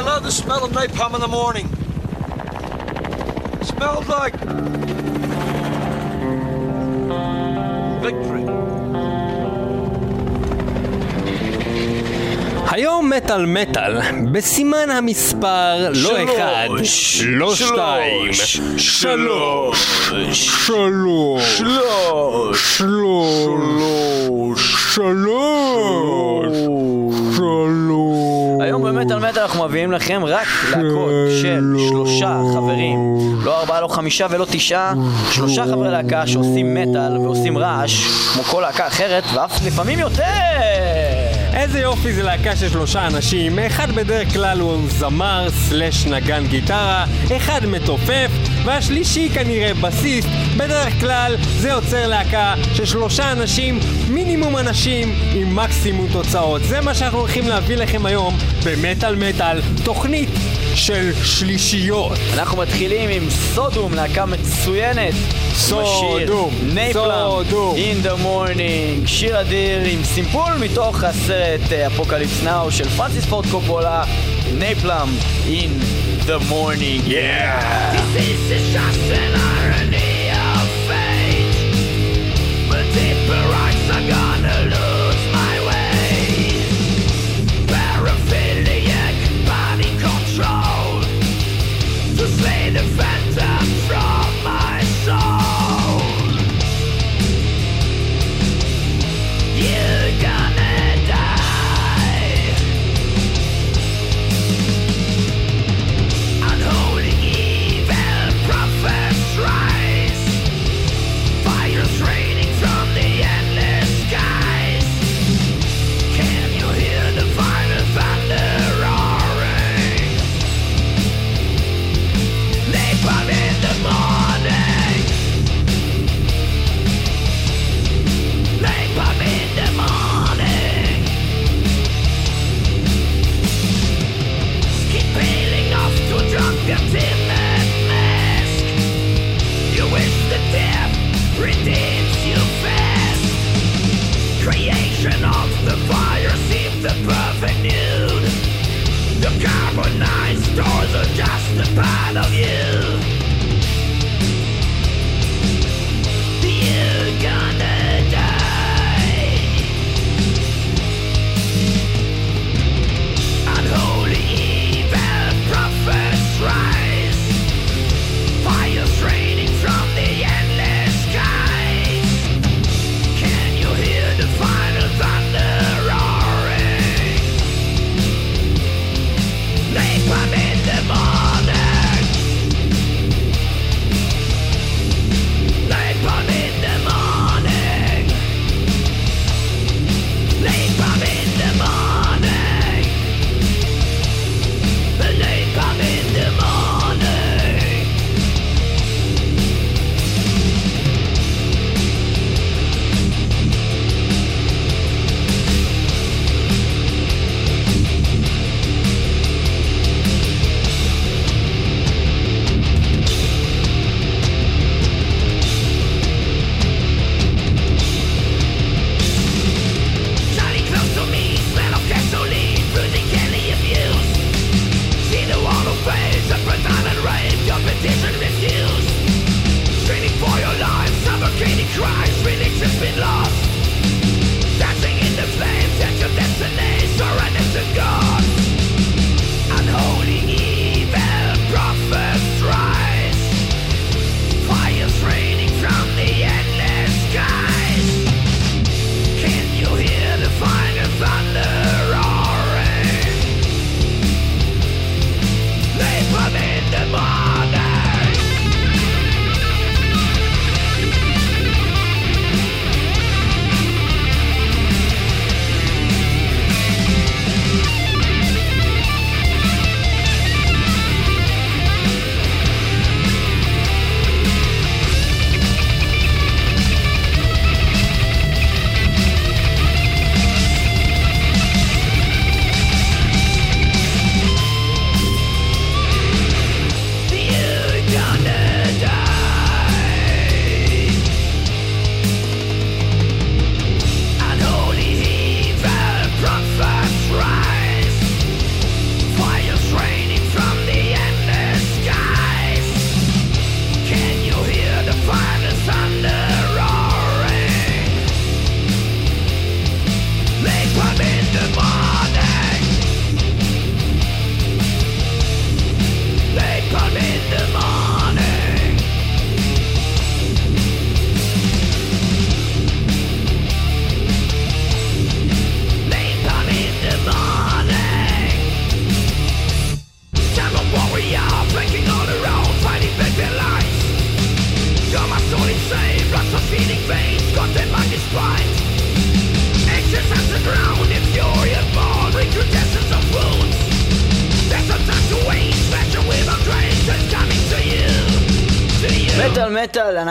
I love the smell of napalm in the morning. It smells like victory. היום מטאל מטאל, בסימן המספר לא אחד, לא שתיים, שלוש, שלוש, שלוש, שלוש, שלוש, במטאל מטאל אנחנו מביאים לכם רק להקות של שלושה חברים, לא ארבעה, לא חמישה ולא תשעה, שלושה חברי להקה שעושים מטאל ועושים רעש, כמו כל להקה אחרת, ואף לפעמים יותר! איזה יופי זה להקה של שלושה אנשים, אחד בדרך כלל הוא זמר סלש נגן גיטרה, אחד מתופף, והשלישי כנראה בסיסט. בדרך כלל זה יוצר להקה של שלושה אנשים, מינימום אנשים, עם מקסימום תוצאות. זה מה שאנחנו הולכים להביא לכם היום במטאל מטאל, תוכנית של שלישיות. אנחנו מתחילים עם סודום, להקה מצוינת. סודום, סודום. In the Morning, שיר אדיר עם סימפול מתוך הסרט Apocalypse Now של פרנסיס פורד קופולה, Napalm in the morning. Yeah. Is just an irony of fate. Deeper are gonna I love you.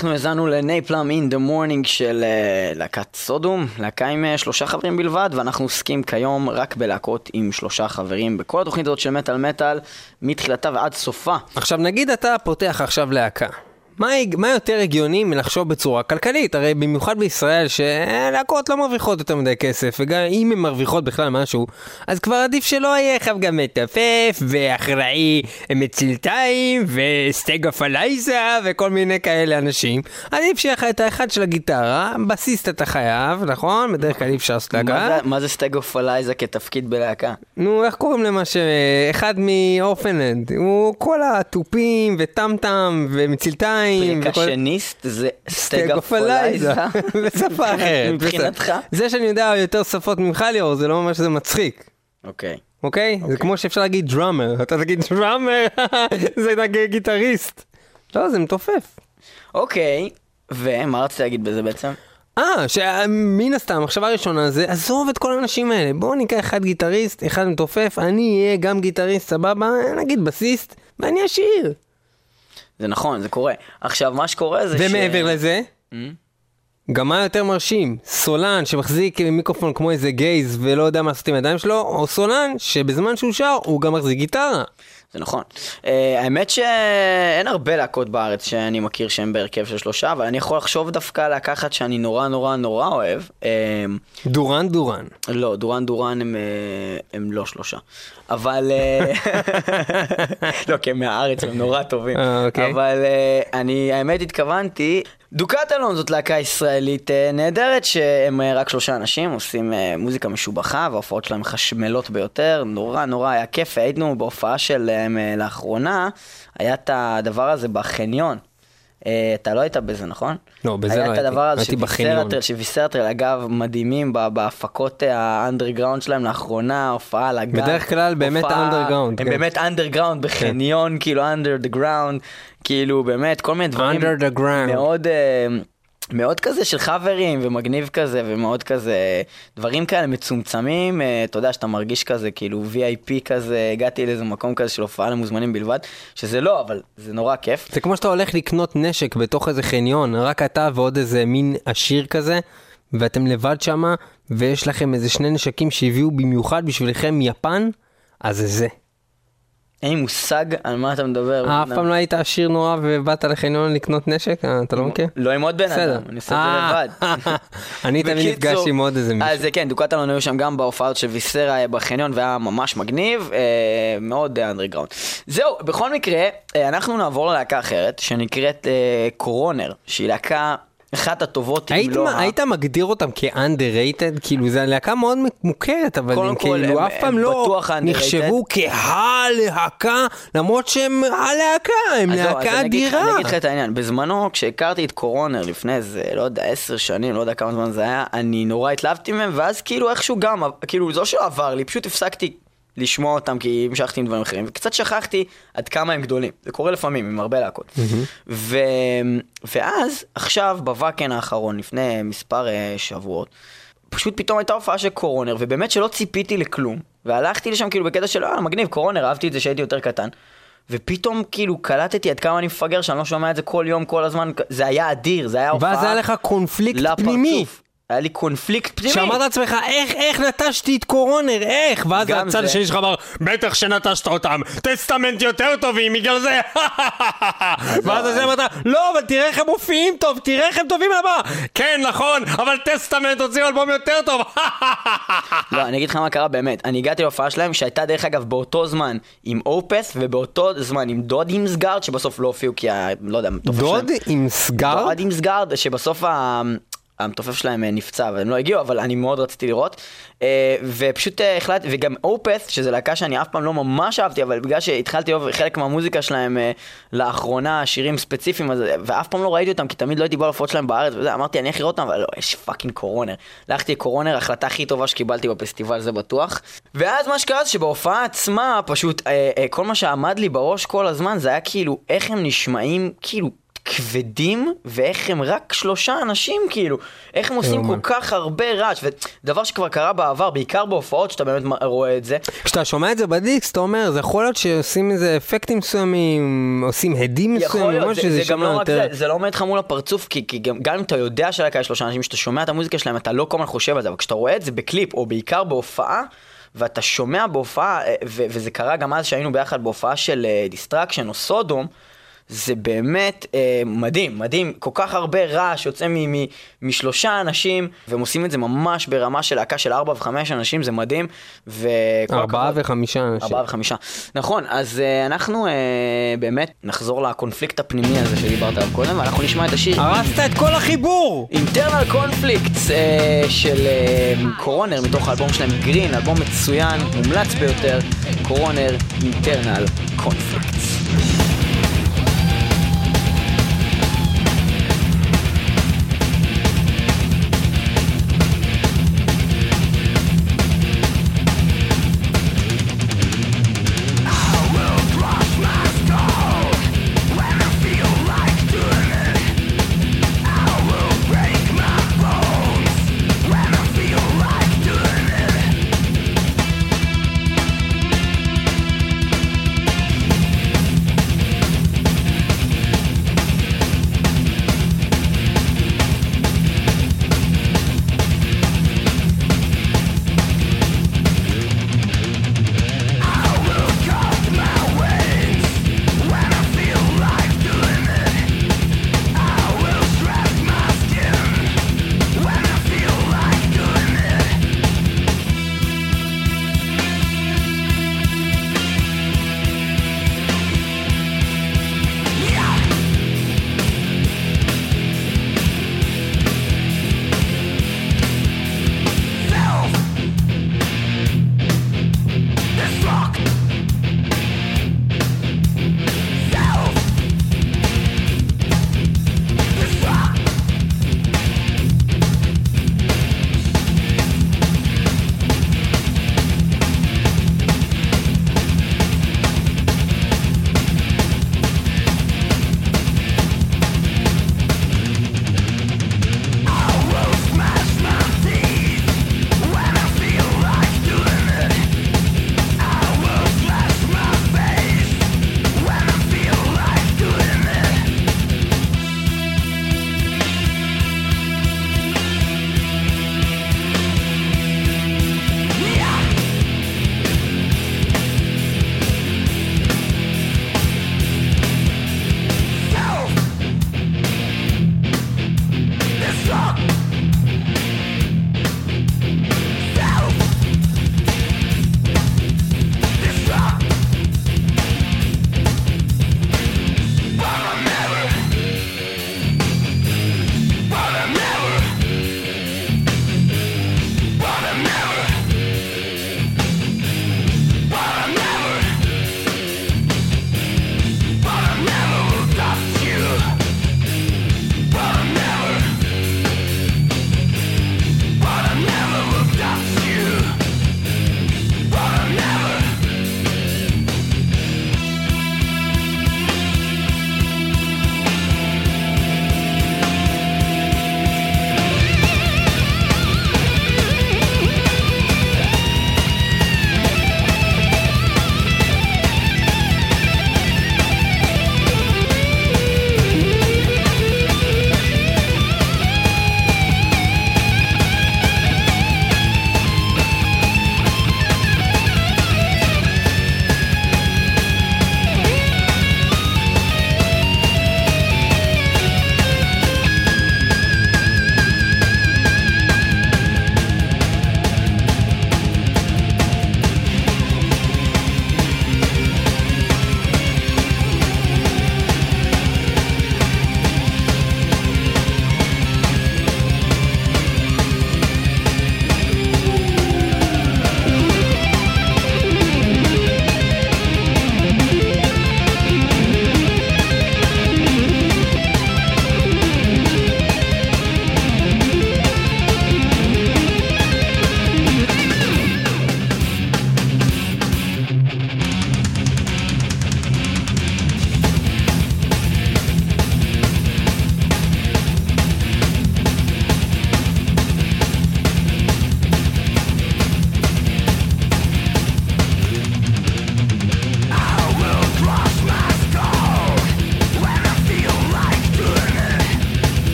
אנחנו האזנו ל Napalm in the Morning של אה, להקת סודום, להקה עם אה, שלושה חברים בלבד, ואנחנו עוסקים כיום רק בלהקות עם שלושה חברים בכל התוכנית הזאת של מטאל מטאל, מתחילתה ועד סופה. עכשיו נגיד אתה פותח עכשיו להקה. מה, מה יותר הגיוני מלחשוב בצורה כלכלית? הרי במיוחד בישראל שלהקות לא מרוויחות יותר מדי כסף, וגם אם הן מרוויחות בכלל משהו, אז כבר עדיף שלא יהיה לך גם מתופף, ואחראי מצלתיים, וסטגופלייזה, וכל מיני כאלה אנשים. עדיף שיהיה לך את האחד של הגיטרה, בסיסט אתה חייב, נכון? בדרך כלל אי אפשר לעשות מה להקה. זה- מה זה סטגופלייזה כתפקיד בלהקה? נו, איך קוראים למה ש... אחד מאורפנד, הוא כל התופים וטמטם ומצלתיים. וכל- פרקשניסט זה סטגופלייזה. בשפה אחרת. מבחינתך? בסדר. זה שאני יודע יותר שפות ממך ליאור, זה לא אומר שזה מצחיק. אוקיי. אוקיי? זה כמו שאפשר להגיד drummer, אתה תגיד drummer, זה נגיד גיטריסט. לא, זה מתופף. אוקיי, ומה רצית להגיד בזה בעצם? אה, שמן הסתם, המחשבה הראשונה זה, עזוב את כל האנשים האלה, בואו ניקח אחד גיטריסט, אחד מתופף, אני אהיה גם גיטריסט, סבבה, נגיד בסיסט, ואני אשיר. זה נכון, זה קורה. עכשיו, מה שקורה זה ש... ומעבר לזה, המ? גם מה יותר מרשים, סולן שמחזיק מיקרופון כמו איזה gays ולא יודע מה לעשות עם הידיים שלו, או סולן שבזמן שהוא שר הוא גם מחזיק גיטרה. זה נכון. Uh, האמת שאין הרבה להקות בארץ שאני מכיר שהן בהרכב של שלושה, אבל אני יכול לחשוב דווקא על להקה אחת שאני נורא נורא נורא אוהב. Uh, דורן דורן. לא, דורן דורן הם, uh, הם לא שלושה. אבל... אה, לא, כי הם מהארץ, הם נורא טובים. אה, אוקיי. אבל uh, אני, האמת, התכוונתי... דוקטלון זאת להקה ישראלית נהדרת, שהם רק שלושה אנשים, עושים מוזיקה משובחה, וההופעות שלהם חשמלות ביותר, נורא נורא היה כיף, היינו בהופעה שלהם לאחרונה, היה את הדבר הזה בחניון. אה, אתה לא היית בזה, נכון? לא, בזה לא היה את הייתי. הדבר הזה הייתי בחניון. שוויסרטרל, שוויסרטרל, אגב, מדהימים בהפקות אה, האנדרגראונד שלהם לאחרונה, הופעה על הגג. בדרך כלל באמת אנדרגראונד, הם כן. באמת אנדרגראונד בחניון, כאילו under the ground, כאילו באמת כל מיני דברים. מאוד... מאוד כזה של חברים ומגניב כזה ומאוד כזה דברים כאלה מצומצמים אה, אתה יודע שאתה מרגיש כזה כאילו VIP כזה הגעתי לאיזה מקום כזה של הופעה למוזמנים בלבד שזה לא אבל זה נורא כיף זה כמו שאתה הולך לקנות נשק בתוך איזה חניון, רק אתה ועוד איזה מין עשיר כזה, ואתם לבד שמה, ויש לכם איזה שני נשקים שהביאו במיוחד בשבילכם מיפן, אז זה זה. אין לי מושג על מה אתה מדבר. אה, אף פעם לא היית עשיר נורא ובאת לחניון לקנות נשק? אה, אתה לא מכיר? לא עם עוד בן. אדם, אני עושה את אה, זה לבד. אני תמיד נפגש עם עוד איזה מישהו. אז כן, דוקטלון היו שם גם בהופעות של ויסרה אה, בחניון והיה ממש מגניב, אה, מאוד אנדרגראונד. זהו, בכל מקרה, אה, אנחנו נעבור ללהקה אחרת, שנקראת אה, קורונר, שהיא להקה אחת הטובות, אם לא... מה, היית מגדיר אותם כ-underrated? כאילו, זו להקה מאוד מוכרת, אבל הם כאילו אף פעם לא. נחשבו כהלהקה, למרות שהם הלהקה, הם להקה אדירה. אני אגיד לך את העניין, בזמנו כשהכרתי את קורונר לפני איזה, לא יודע, עשר שנים, לא יודע כמה זמן זה היה, אני נורא התלהבתי מהם, ואז כאילו איכשהו גם, כאילו זה לא שלא עבר לי, פשוט הפסקתי לשמוע אותם כי המשכתי עם דברים אחרים, וקצת שכחתי עד כמה הם גדולים, זה קורה לפעמים עם הרבה להקות. ו... ואז, עכשיו, בוואקן האחרון, לפני מספר אה, שבועות, פשוט פתאום הייתה הופעה של קורונר, ובאמת שלא ציפיתי לכלום, והלכתי לשם כאילו בקטע של, אה, מגניב, קורונר, אהבתי את זה שהייתי יותר קטן. ופתאום כאילו קלטתי עד כמה אני מפגר שאני לא שומע את זה כל יום, כל הזמן, זה היה אדיר, זה היה הופעה ואז היה לך קונפליקט לפרצוף. פנימי. היה לי קונפליקט פנימי. שאמרת לעצמך, איך, איך נטשתי את קורונר, איך? ואז הצד. השני שלך אמר, בטח שנטשת אותם, טסטמנט יותר טובים בגלל זה. ואז הזה אמרת, לא, אבל תראה איך הם מופיעים טוב, תראה איך הם טובים על הבמה. כן, נכון, אבל טסטמנט הוציאו אלבום יותר טוב. לא, אני אגיד לך מה קרה באמת. אני הגעתי להופעה שלהם, שהייתה דרך אגב באותו זמן עם אופת', ובאותו זמן עם דודהיימסגרד, שבסוף לא הופיעו כי ה... לא יודע, דוד. עם סגר? דודהיימסגרד, שבסוף ה... המתופף שלהם אה, נפצע והם לא הגיעו, אבל אני מאוד רציתי לראות. אה, ופשוט אה, החלטתי, וגם אופת', שזו להקה שאני אף פעם לא ממש אהבתי, אבל בגלל שהתחלתי לאהוב חלק מהמוזיקה שלהם לאחרונה, שירים ספציפיים, אז, ואף פעם לא ראיתי אותם, כי תמיד לא הייתי בא להופעות שלהם בארץ, וזה, אמרתי, אני איך אותם, אבל לא, יש fucking קורונר. הלכתי לקורונר, ההחלטה הכי טובה שקיבלתי בפסטיבל, זה בטוח. ואז מה שקרה זה שבהופעה עצמה, פשוט, כל מה שעמד לי בראש כל הזמן, זה היה כאילו, איך הם נשמעים, כאילו, כבדים, ואיך הם רק שלושה אנשים, כאילו, איך הם עושים כל יאומן. כך הרבה רעש, ודבר שכבר קרה בעבר, בעיקר בהופעות, שאתה באמת רואה את זה, כשאתה שומע את זה בדיסק, אתה אומר, זה יכול להיות שעושים איזה אפקטים מסוימים, עושים הדים יכול מסוימים, להיות, משהו זה, שזה גם לא רק יותר... זה, זה לא עומד לך מול הפרצוף, כי, כי גם, גם אם אתה יודע שלהקה יש שלושה אנשים, שאתה שומע את המוזיקה שלהם, אתה לא כל הזמן חושב על זה, אבל כשאתה רואה את זה בקליפ, או בעיקר בהופעה, ואתה שומע בהופעה, אה, ו- וזה קרה גם אז שהיינו ביחד בהופעה של Destruction או Sodom, זה באמת אה, מדהים, מדהים, כל כך הרבה רעש יוצא מ- מ- משלושה אנשים, והם עושים את זה ממש ברמה של להקה של ארבע וחמש אנשים, זה מדהים, וכל ארבעה הכבוד. וחמישה אנשים. ארבעה וחמישה. נכון, אז אה, אנחנו אה, באמת נחזור לקונפליקט הפנימי הזה שדיברת עליו קודם, ואנחנו נשמע את השיר הרסת את כל החיבור! Internal Conflicts של uh, קורונר מתוך האלבום שלהם גרין, אלבום מצוין, מומלץ ביותר, קורונר אינטרנל קונפליקטס.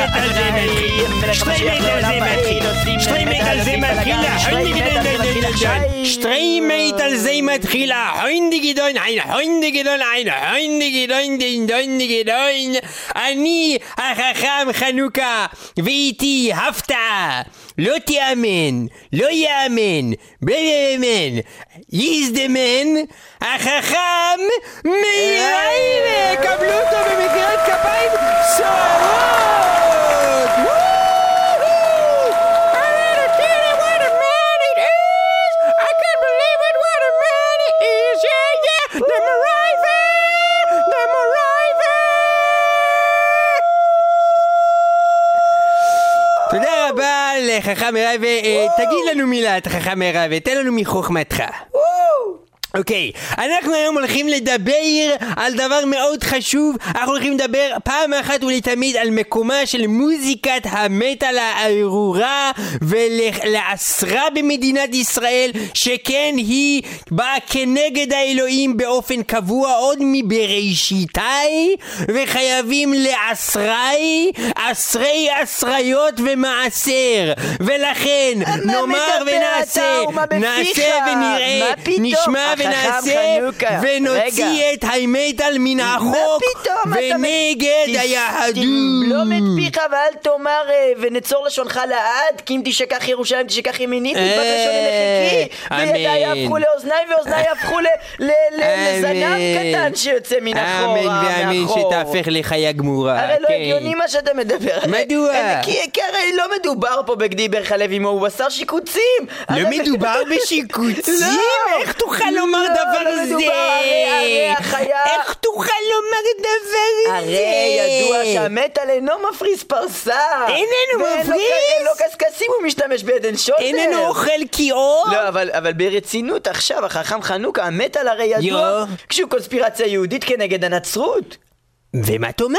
meter zeemergillen. Twee meter zeemergillen. Twee meter zeemergillen. Huindige doen. Twee meter zeemergillen. Huindige doen. Een huindige doen. Een huindige doen. Een huindige doen. אני החכם חנוכה, ואיתי הפתעה. לא תיאמן, לא יאמן, בלאמן. איז דה מן, החכם מיימן. לחכם מרייבה. אה, תגיד לנו מילה, אתה חכם מרייבה, תן לנו מחוכמתך. אוקיי, אנחנו היום הולכים לדבר על דבר מאוד חשוב, אנחנו הולכים לדבר פעם אחת ולתמיד על מקומה של מוזיקת המטאל הארורה ולעשרה במדינת ישראל, שכן היא באה כנגד האלוהים באופן קבוע עוד מבראשיתי, וחייבים לעשרי, עשרי עשריות ומעשר, ולכן נאמר ונעשה? נעשה ונראה? נשמע ונעשה. ונוציא. את המטאל מן החוק, ונגד היהדות. תבלום את פיך ואל תאמר אה, ונצור לשונך לעד כי אם תשכח ירושלים תשכח ימיני אה, לשוני לחיקי וידיי. יהפכו לאוזניי ואוזניי יהפכו לזנב. קטן שיוצא מן אחורה אמן ואמן. שתהפך לחיה גמורה. הרי לא כן. הגיוני מה שאתה מדבר. מדוע? כי הרי לא מדובר פה בגדי חלב עמו הוא בשר שיקוצים. לא מדובר בשיקוצים? לא. איך תוכל לומר לא, דבר לא זה? איך תוכל לומר דבר זה? הרי ידוע שהמטאל אינו מפריס פרסה. איננו מפריס? אין לו קשקשים, הוא משתמש בעדן שולדר. איננו אוכל קיאור? לא, אבל, ברצינות עכשיו, החכם חנוכה, המטאל הרי ידוע. כשהוא קונספירציה יהודית כנגד הנצרות. ומה תאמר?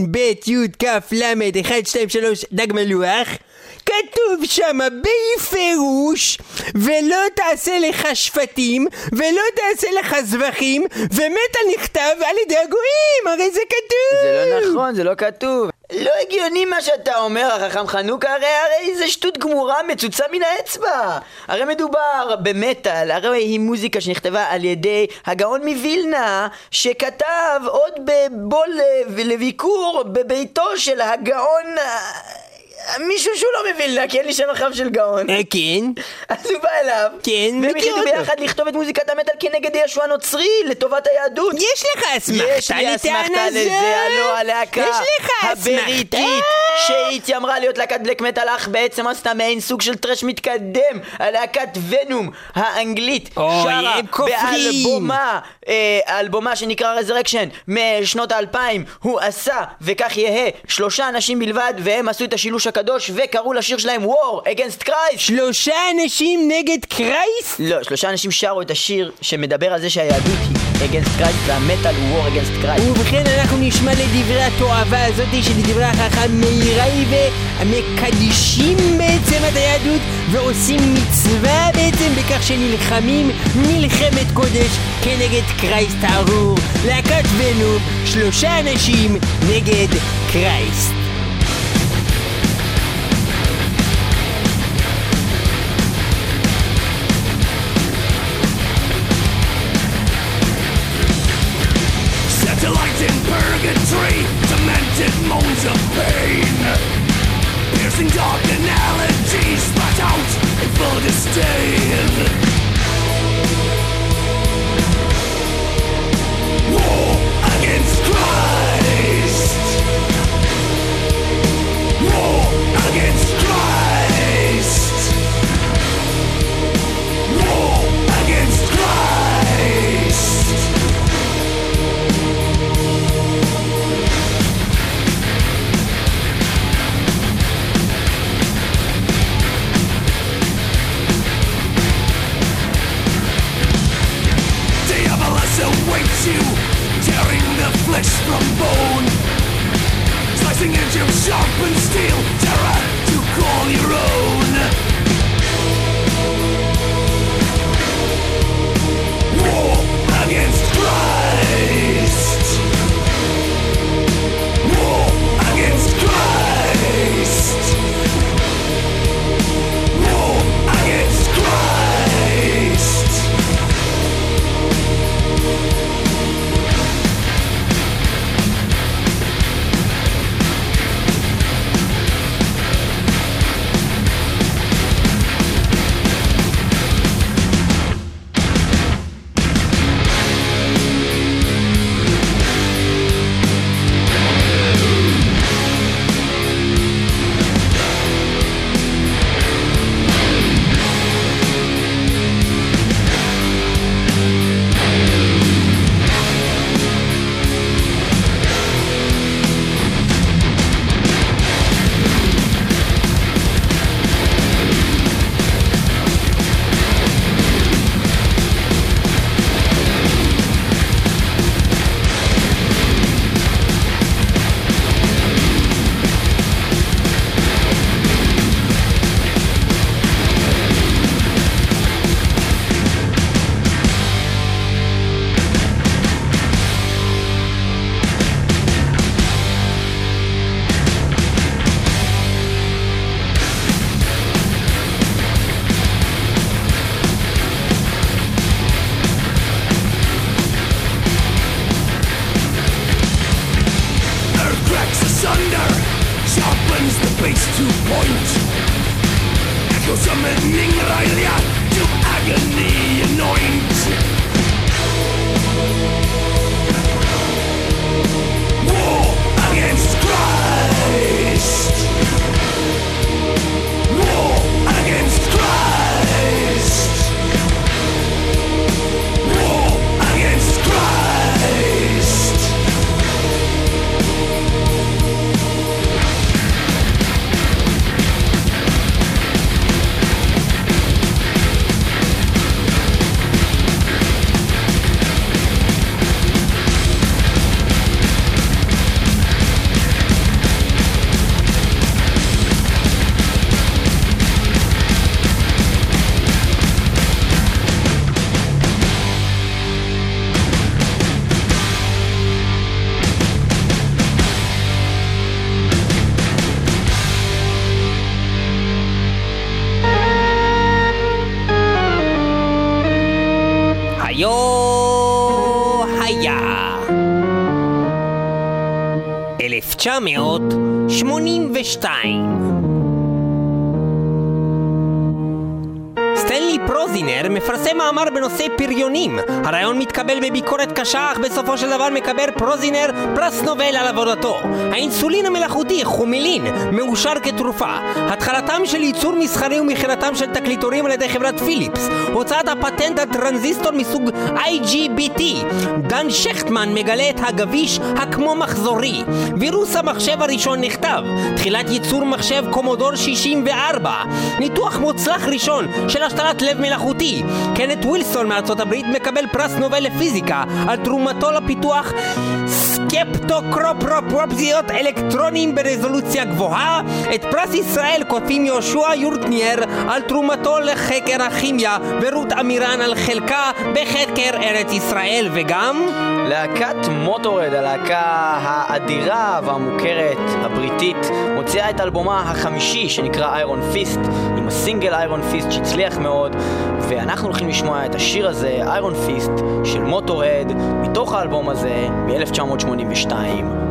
ב' י' כ' ל' 1 2 3 דג מלוח כתוב שמה בפירוש ולא תעשה לך שפטים ולא תעשה לך זבחים ומטה נכתב על ידי הגויים הרי זה כתוב זה לא נכון, זה לא כתוב. לא הגיוני מה שאתה אומר, החכם חנוכה, הרי הרי זה שטות גמורה מצוצה מן האצבע. הרי מדובר במטאל, הרי היא מוזיקה שנכתבה על ידי הגאון מווילנה, שכתב עוד בבוא ל- לביקור בביתו של הגאון... מישהו שהוא לא מווילנה, כי אין לי שם אחר של גאון. אה, כן אז הוא בא אליו, כן, והם מכיר החליטו אותו. ביחד לכתוב את מוזיקת המטאל כנגד ישו הנוצרי, לטובת היהדות. יש לך אסמכתה יש לי לטענה לזה, זו? הלא הלהקה יש לך הבריטית אסמכתה? שהתיימרה להיות להקת בלק מטאל אך בעצם עשתה מעין סוג של טרש מתקדם הלהקת ונום האנגלית שרה. באלבומה אה, אלבומה שנקרא רזרקשן משנות האלפיים הוא עשה וכך יהא שלושה אנשים בלבד והם עשו את השילוש הקדוש וקראו לשיר שלהם War Against Christ. שלושה אנשים נגד קרייסט? לא, שלושה אנשים שרו את השיר שמדבר על זה שהיהדות היא Against Christ והמטאל הוא War Against Christ. ובכן אנחנו נשמע לדברי התועבה הזאתי שלדברי החכם מאירי ומקדישים בעצם את היהדות ועושים מצווה בעצם בכך שנלחמים מלחמת קודש כנגד קרייסט הארור. להקת ונום שלושה אנשים נגד קרייסט demented of pain. Piercing dark analogies, spat out in full disdain. War you, tearing the flesh from bone. Slicing edge of sharpened steel, terror to call your own. 1982 פרוזינר מפרסם מאמר בנושא פריונים. הרעיון מתקבל בביקורת קשה, אך בסופו של דבר מקבל פרוזינר פרס נובל על עבודתו. האינסולין המלאכותי, הומולין, מאושר כתרופה. התחלתם של ייצור מסחרי ומכירתם של תקליטורים על ידי חברת פיליפס. הוצאת הפטנט על טרנזיסטור מסוג IGBT. דן שכטמן מגלה את הגביש הכמו מחזורי. וירוס המחשב הראשון נכתב. תחילת ייצור מחשב קומודור 64. ניתוח מוצלח ראשון של השתלת לב מלאכותי. קנט ווילסון מארצות הברית מקבל פרס נובל לפיזיקה על תרומתו לפיתוח סקפטוקרופרופרופזיות אלקטרונים ברזולוציה גבוהה. את פרס ישראל כותבים יהושע יורטניאר על תרומתו לחקר הכימיה ורות אמירן על חלקה בחקר ארץ ישראל וגם... להקת מוטורד, הלהקה האדירה והמוכרת הבריטית, מוציאה את אלבומה החמישי שנקרא איירון פיסט, עם הסינגל איירון פיסט שהצליח מאוד, ואנחנו הולכים לשמוע את השיר הזה, איירון פיסט, של מוטורד, מתוך האלבום הזה, מ-1982.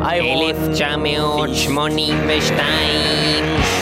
איירון 1982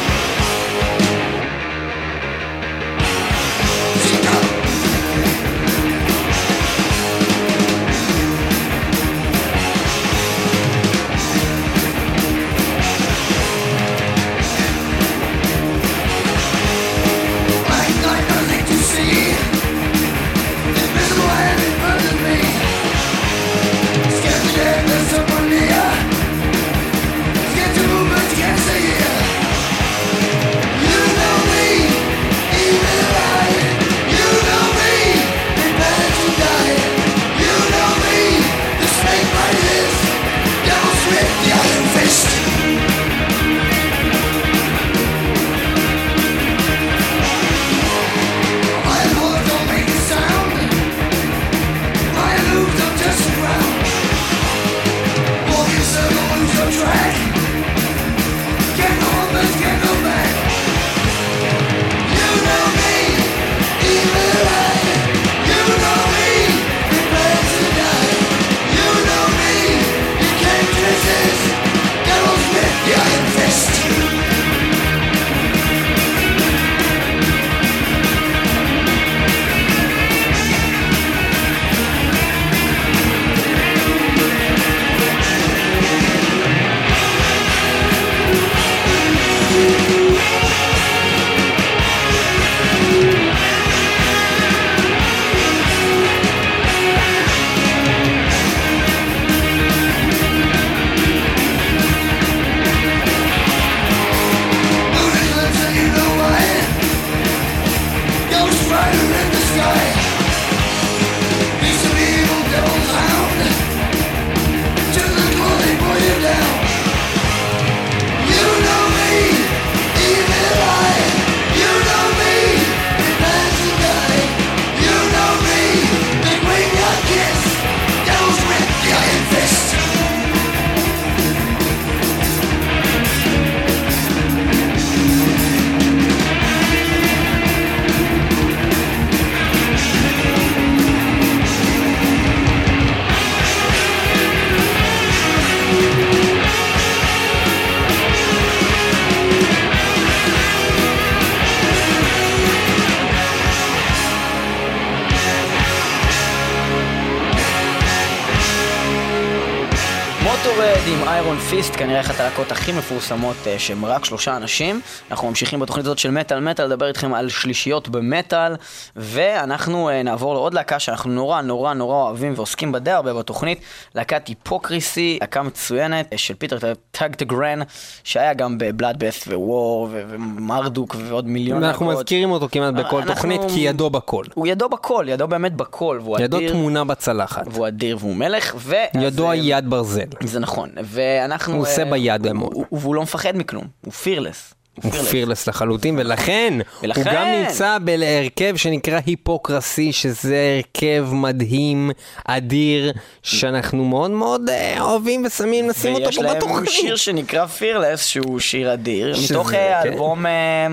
פיסט, כנראה אחת הלהקות הכי מפורסמות אה, שהם רק שלושה אנשים. אנחנו ממשיכים בתוכנית הזאת של מטאל מטאל לדבר איתכם על שלישיות במטאל, ואנחנו אה, נעבור לעוד להקה שאנחנו נורא נורא נורא אוהבים ועוסקים בה די הרבה בתוכנית, להקת היפוקריסי, להקה מצוינת אה, של פיטר טאגטגרן, שהיה גם בבלאדבאסט ווור ומרדוק ועוד מיליון להקות. מזכירים אותו כמעט בכל אנחנו- תוכנית, כי ידו בכל. הוא ידו בכל, ידו באמת בכל, והוא ידו אדיר, תמונה בצלחת. והוא אדיר והוא מלך, ו... ידו היד ברזל. זה נכון, ואנחנו... הוא עושה אה, ביד והוא לא מפחד מכלום, הוא פירלס. הוא פירלס לחלוטין, ולכן הוא ולכן- גם נמצא בהרכב שנקרא היפוקרסי, שזה הרכב מדהים, אדיר, שאנחנו מאוד מאוד אה, אוהבים ושמים לשים אותו ויש פה להם בתוכנית. שיר שנקרא פירלס, שהוא שיר אדיר, שזה, מתוך אה, כן. האלבום אה,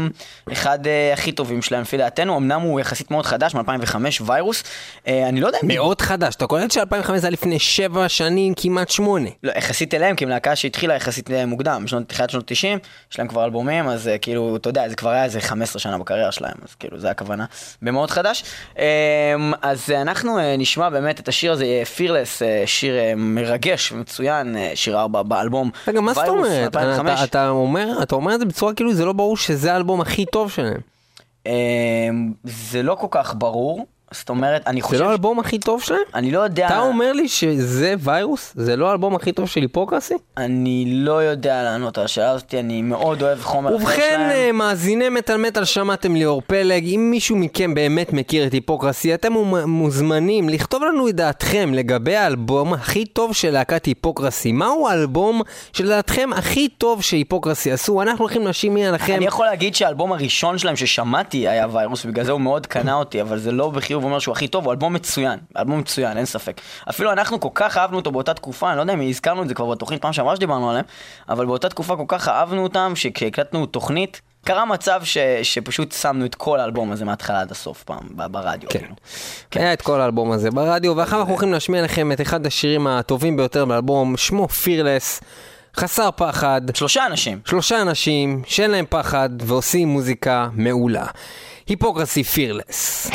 אחד הכי טובים שלהם, לפי דעתנו, אמנם הוא יחסית מאוד חדש, מ-2005, ויירוס. אני לא יודע. מאוד חדש, אתה קולט ש-2005 זה היה לפני שבע שנים, כמעט שמונה. לא, יחסית אליהם, כי הם להקה שהתחילה יחסית מוקדם, בשנות, תחילת שנות 90, יש להם כבר אלבומים, אז אה, כאילו, אתה יודע, זה כבר היה איזה 15 שנה בקריירה שלהם, אז כאילו, זה הכוונה, במאוד חדש. אה, אז אה, אנחנו אה, נשמע באמת את השיר הזה, פירלס, שיר אה, מרגש ומצוין, אה, שיר 4 באלבום. רגע, מה זאת אומרת? 2005. אתה- אתה אומר אתה אומר את זה בצורה כאילו זה לא ברור שזה האלבום הכי טוב שלהם. אה, זה לא כל כך ברור, זאת אומרת, אני זה חושב... לא האלבום הכי טוב שלהם? אני לא יודע... אתה אומר לי שזה ויירוס? זה לא האלבום הכי טוב של היפוקרסי? אני לא יודע לענות על השאלה הזאת, אני מאוד אוהב חומר ובכן. אה, מאזיני מטאל מטאל שמעתם ליאור פלג, אם מישהו מכם באמת מכיר את היפוקרסי, אתם מוזמנים לכתוב לנו את דעתכם לגבי האלבום הכי טוב של להקת היפוקרסי. מהו האלבום שלדעתכם הכי טוב שהיפוקרסי עשו? אנחנו הולכים להשמיע לכם... אני יכול להגיד שהאלבום הראשון שלהם ששמעתי היה ויירוס, בגלל זה הוא מאוד קנה אותי, אבל זה לא בחיוב אומר שהוא הכי טוב, הוא אלבום מצוין, אלבום מצוין, אין ספק. אפילו אנחנו כל כך אהבנו אותו באותה תקופה, אני לא יודע אם הזכרנו את זה כבר בתוכנית פעם שעברה שדיברנו עליהם, אבל באותה תקופה כל כך אהבנו אותם, שכשהקלטנו תוכנית, קרה מצב ש, שפשוט שמנו את כל האלבום הזה מההתחלה עד הסוף פעם, ברדיו. כן. כאילו. היה את כל האלבום הזה ברדיו, ואחר אנחנו הולכים להשמיע לכם את אחד השירים הטובים ביותר באלבום, שמו פירלס, חסר פחד. שלושה אנשים. שלושה אנשים שאין להם פחד ועושים מוזיקה מעולה. היפוקרסי פירלס.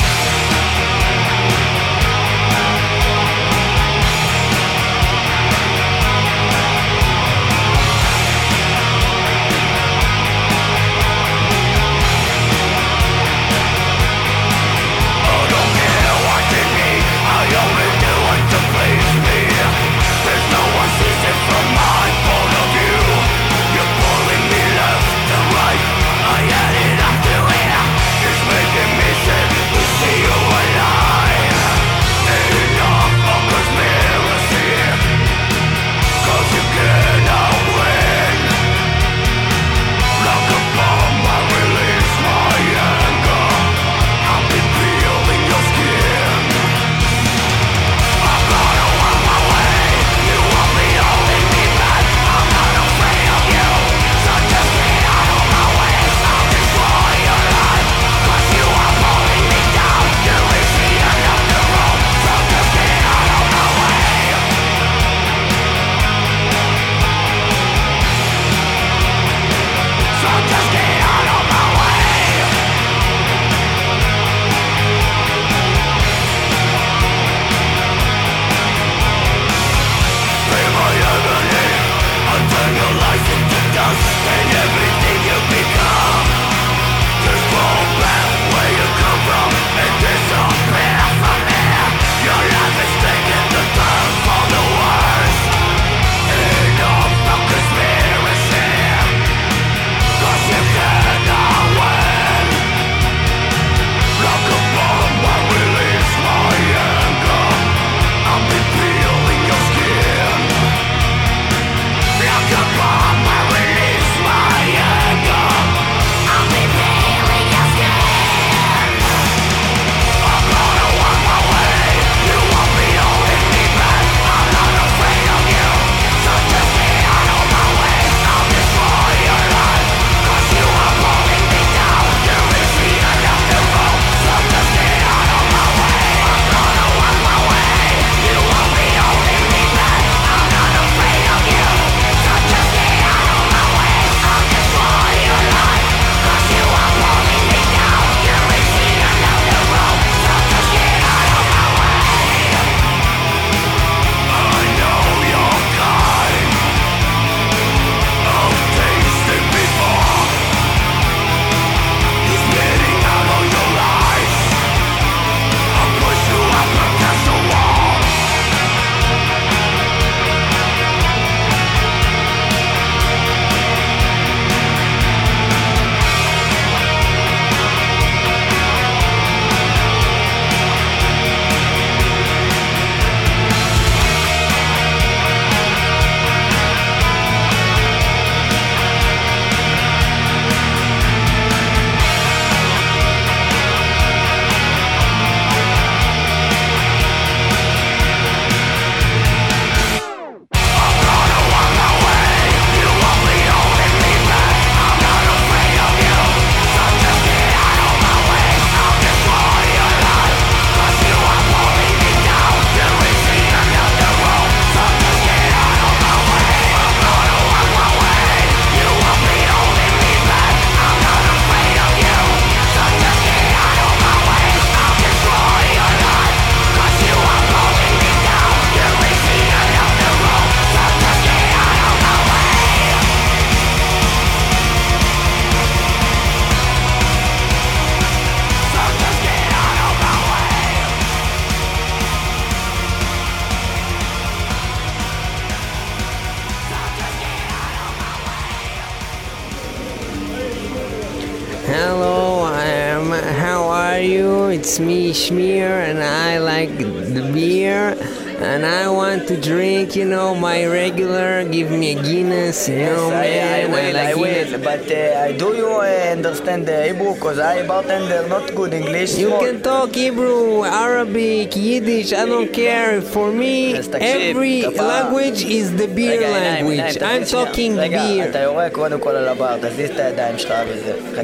It's me, Schmear, and I like the beer and I want to drink, you know, my regular, give me a Guinness, you yes, know, I, man. I, will, like I will, but uh, I do you understand the Hebrew? Because I bartender not good English. You more. can talk Hebrew, Arabic, Yiddish, I don't care. For me, every language is the beer language. I'm talking beer.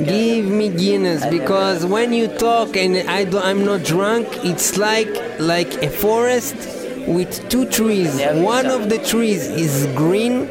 Give me Guinness, because when you talk and I do, I'm not drunk, it's like like a forest with two trees. One of the trees is green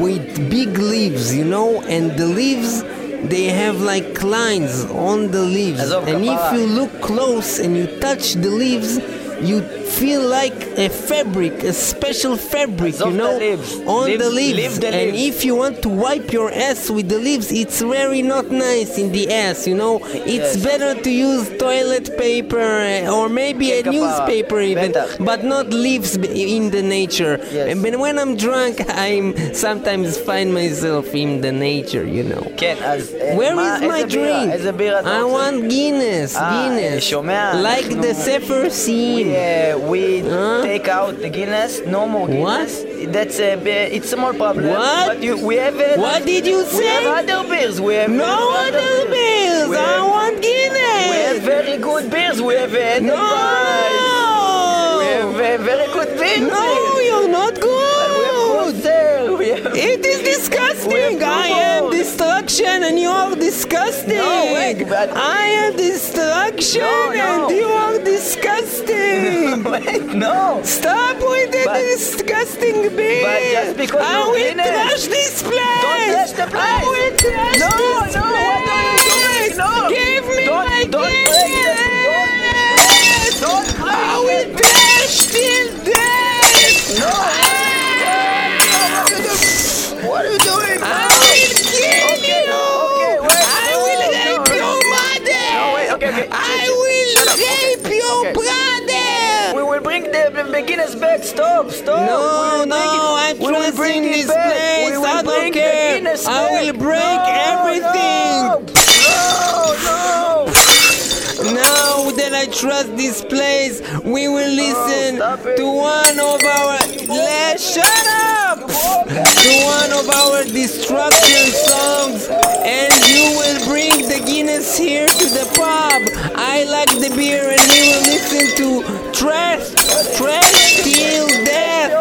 with big leaves, you know, and the leaves they have like lines on the leaves. And if you look close and you touch the leaves, you feel like a fabric, a special fabric, עזוב you את know, ה-leaves. on Leaves- the leaves. leave the and leaves. if you want to wipe your ass with the leaves, it's very not nice in the ass, you know. It's Yes. better to use toilet paper uh, or maybe a כן, כפרה. newspaper even, בטח. but not leaves b- in the nature. Yes. And but when I'm drunk, I'm sometimes find myself in the nature, you know. כן, אז אה, Where מה, is my איזה בירה? drink? איזה בירה אתה I רוצה? want Guinness, אה, Guinness. שומע? Like אנחנו- the Sefer We, scene. uh, we Huh? take out the Guinness, no more Guinness. That's a bi- it's a small problem. What? But you, we have What did you We have other beers. We have No other beers. We I want Guinness. We have very good beers. We have. No! We have very good beers. No, you're not good! Cruiser. We have It is disgusting! I am destruction and you are disgusting! No, wait, but- I am destruction No, no. and you are disgusting! Wait, no. Stop with the But- disgusting beer! but just because I will in it. trash this place! Don't trash the I place. will trash No, this no, what place! are you doing? No. Give me Don't- my don't break the- Guinness! Don't break I will trash till death! No. bringing us back. Stop, stop. No, we're no, bringing, I'm we're this back. place. We I don't care. I will break. Trust this place, we will listen Oh, to one of our. Let's shut up! To one of our destruction songs, and you will bring the Guinness here to the pub. I like the beer, and we will listen to Trash, Trash Till Death.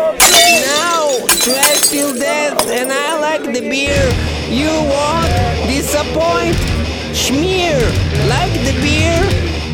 Now, Trash Till Death, and I like the beer. You won't disappoint. Schmear, like the beer,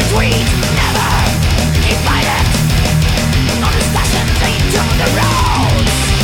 Never invited No discussions into the roads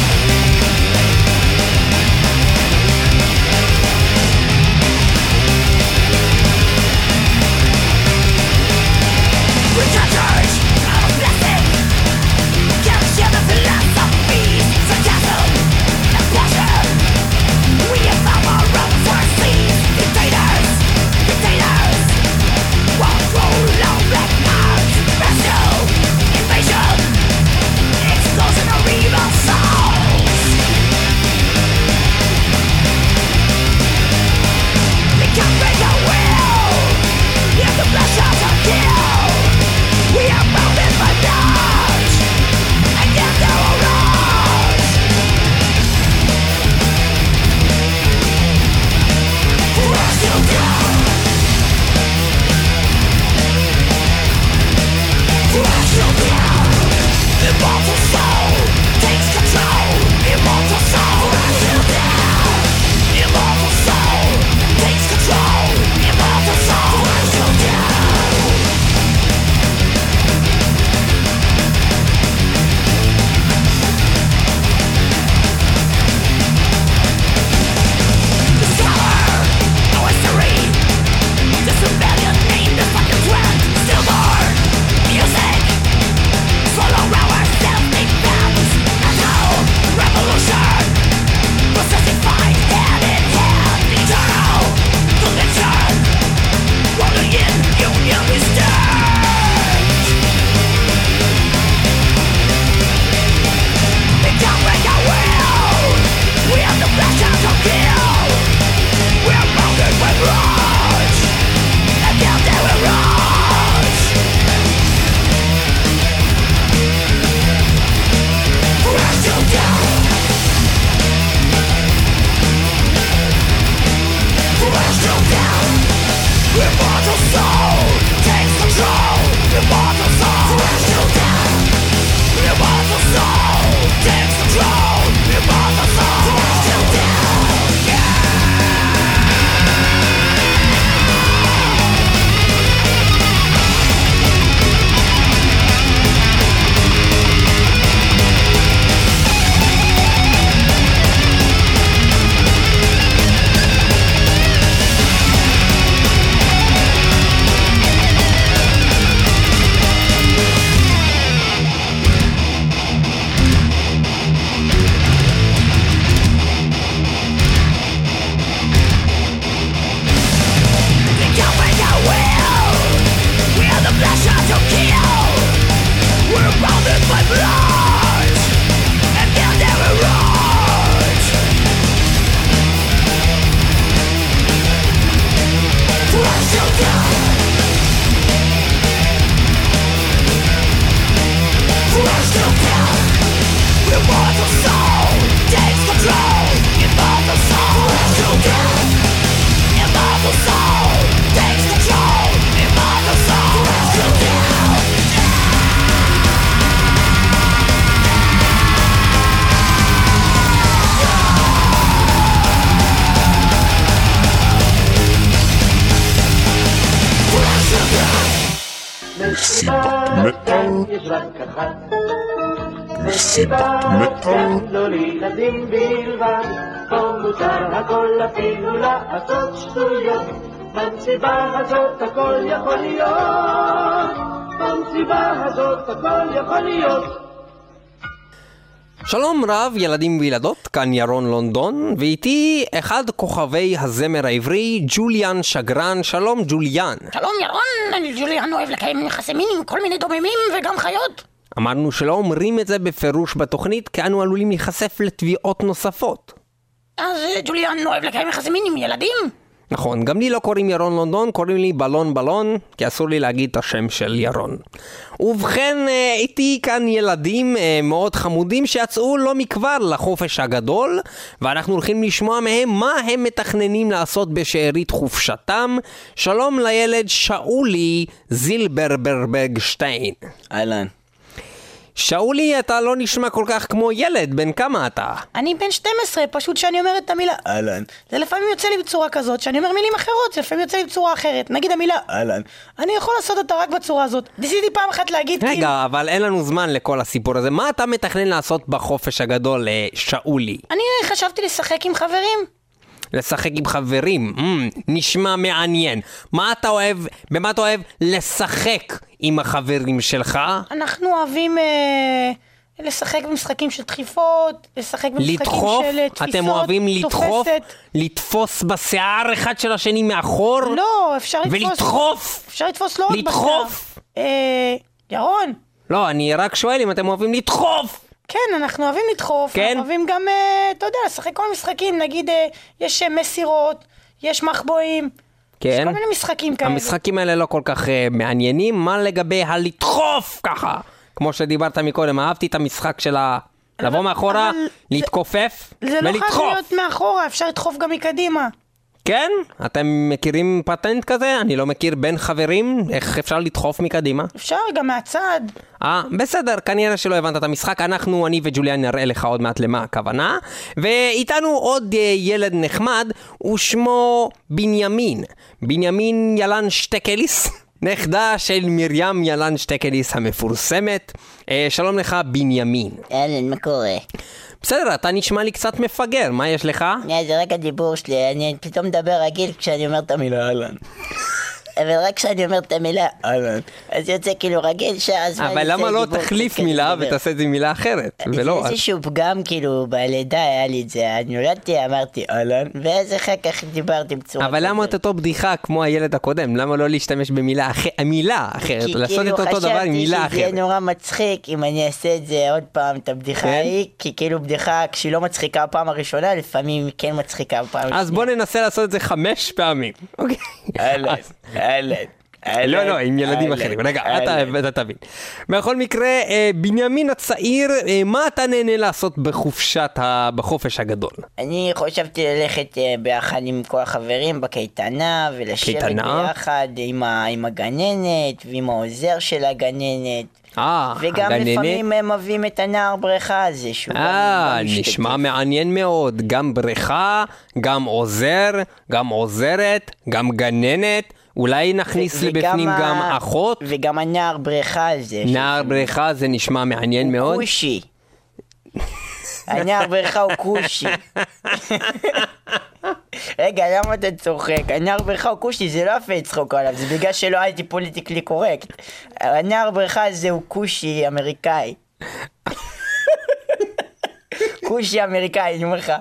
במסיבה הזאת הכל יכול להיות. במסיבה הזאת הכל יכול להיות. שלום רב, ילדים וילדות, כאן ירון לונדון, ואיתי אחד כוכבי הזמר העברי, ג'וליאן שגרן. שלום ג'וליאן. שלום ירון, אני ג'וליאן אוהב לקיים יחסי מין עם כל מיני דוממים וגם חיות. אמרנו שלא אומרים את זה בפירוש בתוכנית, כי אנו עלולים להיחשף לתביעות נוספות. אז ג'וליאן אוהב לקיים יחסי מין עם ילדים? נכון, גם לי לא קוראים ירון לונדון, קוראים לי בלון בלון, כי אסור לי להגיד את השם של ירון. ובכן, אה, איתי כאן ילדים אה, מאוד חמודים שיצאו לא מכבר לחופש הגדול, ואנחנו הולכים לשמוע מהם מה הם מתכננים לעשות בשארית חופשתם. שלום לילד שאולי זילברברבגשטיין. אהלן. שאולי, אתה לא נשמע כל כך כמו ילד, בן כמה אתה? אני בן 12, פשוט שאני אומרת את המילה... אהלן. זה לפעמים יוצא לי בצורה כזאת, שאני אומר מילים אחרות, זה לפעמים יוצא לי בצורה אחרת. נגיד המילה... אהלן. אני יכול לעשות אותה רק בצורה הזאת. ניסיתי פעם אחת להגיד כאילו... רגע, אבל אין לנו זמן לכל הסיפור הזה. מה אתה מתכנן לעשות בחופש הגדול, אה, שאולי? אני חשבתי לשחק עם חברים. לשחק עם חברים, mm, נשמע מעניין. מה אתה אוהב, במה אתה אוהב לשחק עם החברים שלך? אנחנו אוהבים אה, לשחק במשחקים של דחיפות, לשחק במשחקים לדחוף? של אה, תפיסות, אתם אוהבים לדחוף? תופסת. לתפוס בשיער אחד של השני מאחור? לא, אפשר לתפוס... ולדחוף? אפשר לתפוס לא רק לדחוף? בשיער. אה... ירון. לא, אני רק שואל אם אתם אוהבים לדחוף! כן, אנחנו אוהבים לדחוף, כן? אנחנו אוהבים גם, אה, אתה יודע, לשחק כל מיני משחקים, נגיד אה, יש אה, מסירות, יש מחבואים, יש כן? כל מיני משחקים כאלה. המשחקים האלה לא כל כך uh, מעניינים, מה לגבי הלדחוף ככה? כמו שדיברת מקודם, אהבתי את המשחק של ה... לבוא מאחורה, להתכופף זה לא חייב ולדחוף. להיות מאחורה, אפשר לדחוף גם מקדימה. כן? אתם מכירים פטנט כזה? אני לא מכיר בין חברים, איך אפשר לדחוף מקדימה? אפשר גם מהצד. אה, בסדר, כנראה שלא הבנת את המשחק, אנחנו, אני וג'וליאן נראה לך עוד מעט למה הכוונה. ואיתנו עוד אה, ילד נחמד, ושמו בנימין. בנימין ילן שטקליס, נכדה של מרים ילן שטקליס המפורסמת. אה, שלום לך, בנימין. אהלן, מה קורה? בסדר, אתה נשמע לי קצת מפגר, מה יש לך? זה רק הדיבור שלי, אני פתאום מדבר רגיל כשאני אומר את המילה אהלן. אבל רק כשאני אומר את המילה אהלן, אז יוצא כאילו רגיל שאז... אבל למה לא תחליף מילה ותעשה את זה עם מילה אחרת? ולא... זה איזשהו פגם כאילו בלידה היה לי את זה, אני נולדתי אמרתי אהלן, ואז אחר כך דיברתי בצורה אבל למה את אותו בדיחה כמו הילד הקודם? למה לא להשתמש במילה אחרת? מילה אחרת, כי לעשות כאילו את אותו דבר עם מילה חשבתי שזה יהיה אחרת. נורא מצחיק אם אני אעשה את זה עוד פעם, את הבדיחה כן? ההיא, כי כאילו בדיחה כשהיא לא מצחיקה בפעם הראשונה, לפעמים היא כן מצחיקה בפעם אז בוא ננסה לעשות את זה חמש פעמים. אוקיי. אהלן. לא, לא, עם ילדים אחרים. רגע. אתה תבין. בכל מקרה, אה, בנימין הצעיר, אה, מה אתה נהנה לעשות בחופשת. בחופש הגדול? אני חשבתי ללכת אה, ביחד עם כל החברים בקייטנה ולשבת? ביחד עם, הגננת ועם העוזר של הגננת אה, וגם הגננת? לפעמים הם מביאים את הנער בריכה הזה שהוא גם- אה, גם משתתף. נשמע מעניין מאוד. גם בריכה, גם עוזר, גם עוזרת, גם גננת. אולי נכניס ו- לבפנים גם ה- אחות? וגם הנער בריכה הזה נער בריכה זה נשמע מעניין מאוד. כושי הנער בריכה הוא כושי רגע, למה אתה צוחק? הנער בריכה הוא כושי, זה לא יפה לצחוק עליו, זה בגלל שלא הייתי פוליטיקלי קורקט. הנער בריכה הזה הוא כושי אמריקאי. כושי אמריקאי, אני אומר לך.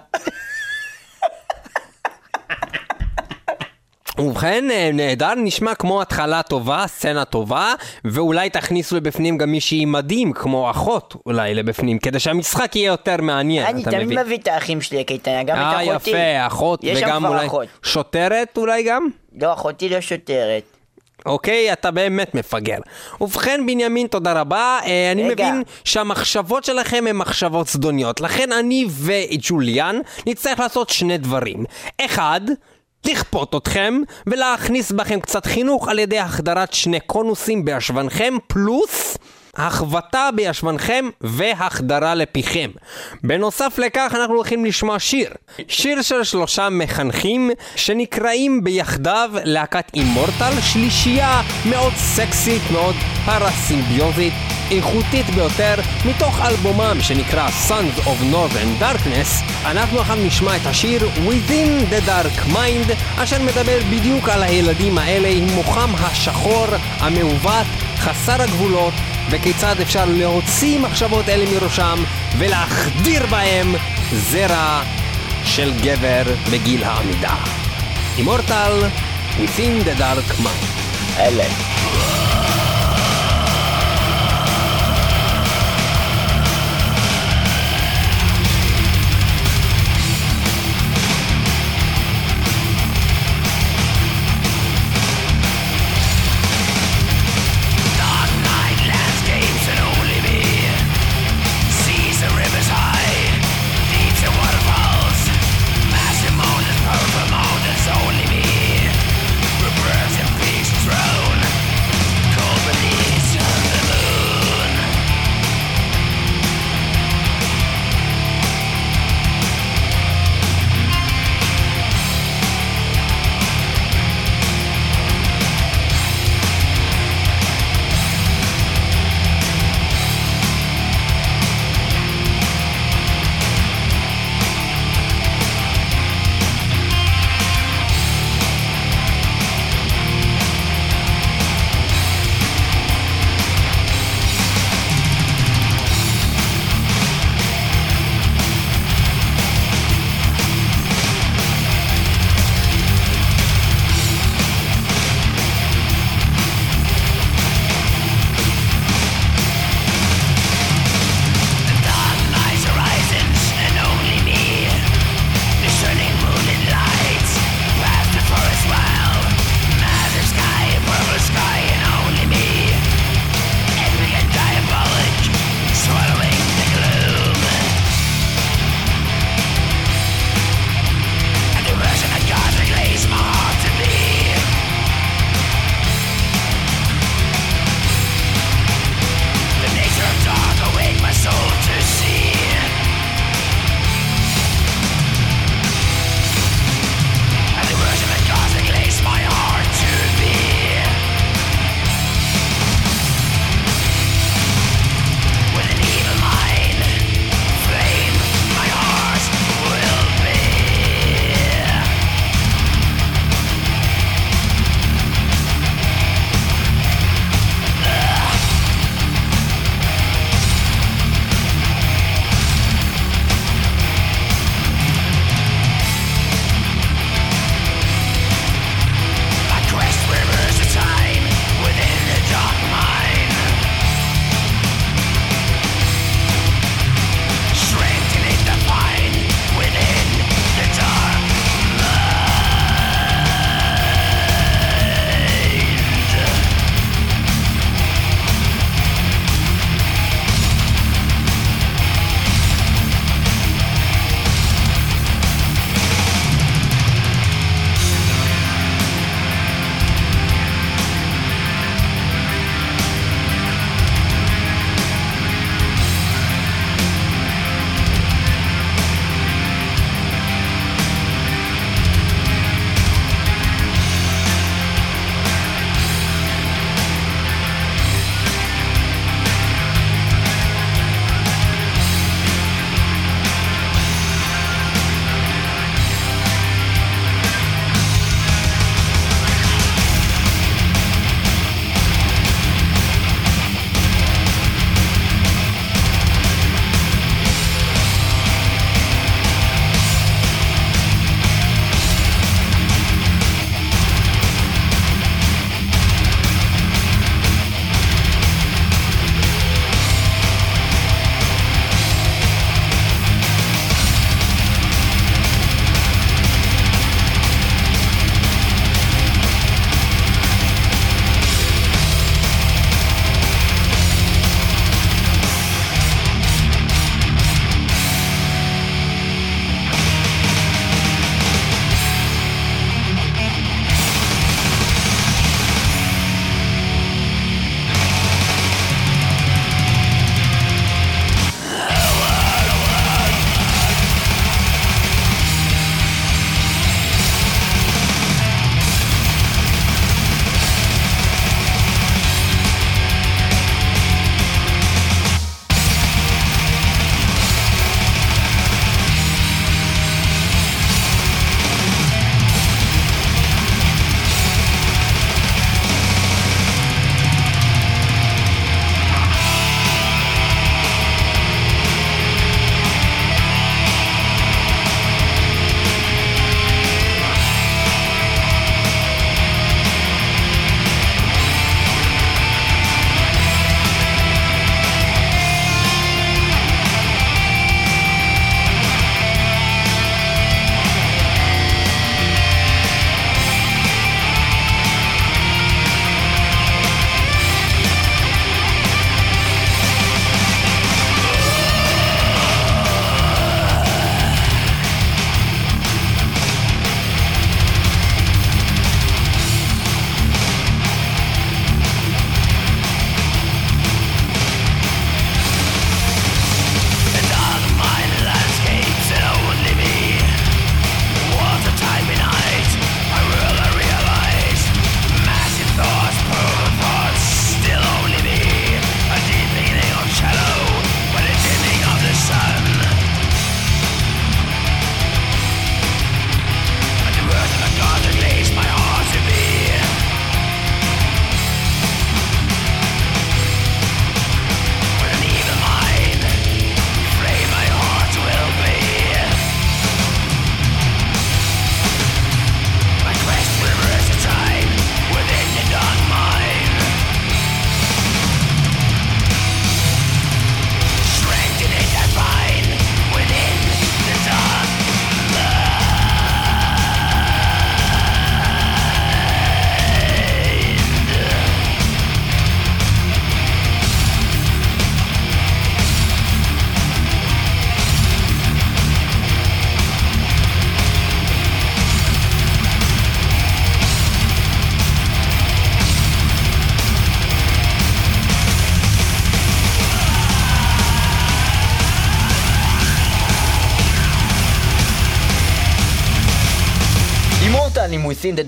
ובכן, אה, נהדר, נשמע כמו התחלה טובה, סצנה טובה, ואולי תכניסו לבפנים גם מישהי מדהים, כמו אחות אולי לבפנים, כדי שהמשחק יהיה יותר מעניין, אני אתה תמיד מבין? מביא את האחים שלי לקייטנה, גם אה, את אחותי. יפה, אחות, וגם אולי אחות. שוטרת אולי גם? לא, אחותי לא שוטרת. אוקיי, אתה באמת מפגר. ובכן, בנימין, תודה רבה. אה, אני רגע. מבין שהמחשבות שלכם הן מחשבות זדוניות. לכן אני וג'וליאן נצטרך לעשות שני דברים. אחד, לכפות אתכם ולהכניס בכם קצת חינוך על ידי החדרת שני קונוסים בהשוונכם, פלוס החבטה בישבנכם והחדרה לפיכם. בנוסף לכך אנחנו הולכים לשמוע שיר. שיר של שלושה מחנכים שנקראים ביחדיו להקת אימורטל, שלישייה מאוד סקסית, מאוד פרסימביוזית, איכותית ביותר, מתוך אלבומם שנקרא Sons of Northern Darkness, אנחנו עכשיו נשמע את השיר Within the Dark Mind, אשר מדבר בדיוק על הילדים האלה עם מוחם השחור, המעוות, חסר הגבולות, וכיצד אפשר להוציא מחשבות אלה מראשם ולהחדיר בהם זרע של גבר בגיל העמידה. אימורטל, Within the Dark Mind. אלה.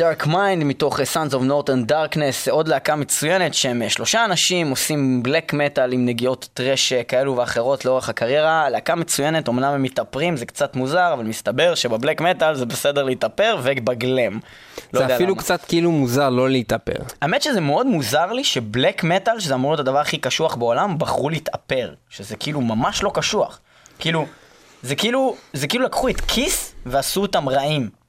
Dark Mind מתוך אה, Sons of Northern Darkness, עוד להקה מצוינת שהם אה, שלושה אנשים עושים בלק מטאל עם נגיעות טרש אה, כאלו ואחרות לאורך הקריירה. להקה מצוינת, אמנם הם מתאפרים, זה קצת מוזר, אבל מסתבר שבבלק מטאל זה בסדר להתאפר ובגלם. לא זה אפילו למה. קצת כאילו מוזר לא להתאפר. האמת שזה מאוד מוזר לי שבלק מטאל, שזה אמור להיות הדבר הכי קשוח בעולם, בחרו להתאפר. שזה כאילו ממש לא קשוח. כאילו, זה כאילו, זה כאילו לקחו את כיס ועשו אותם רעים.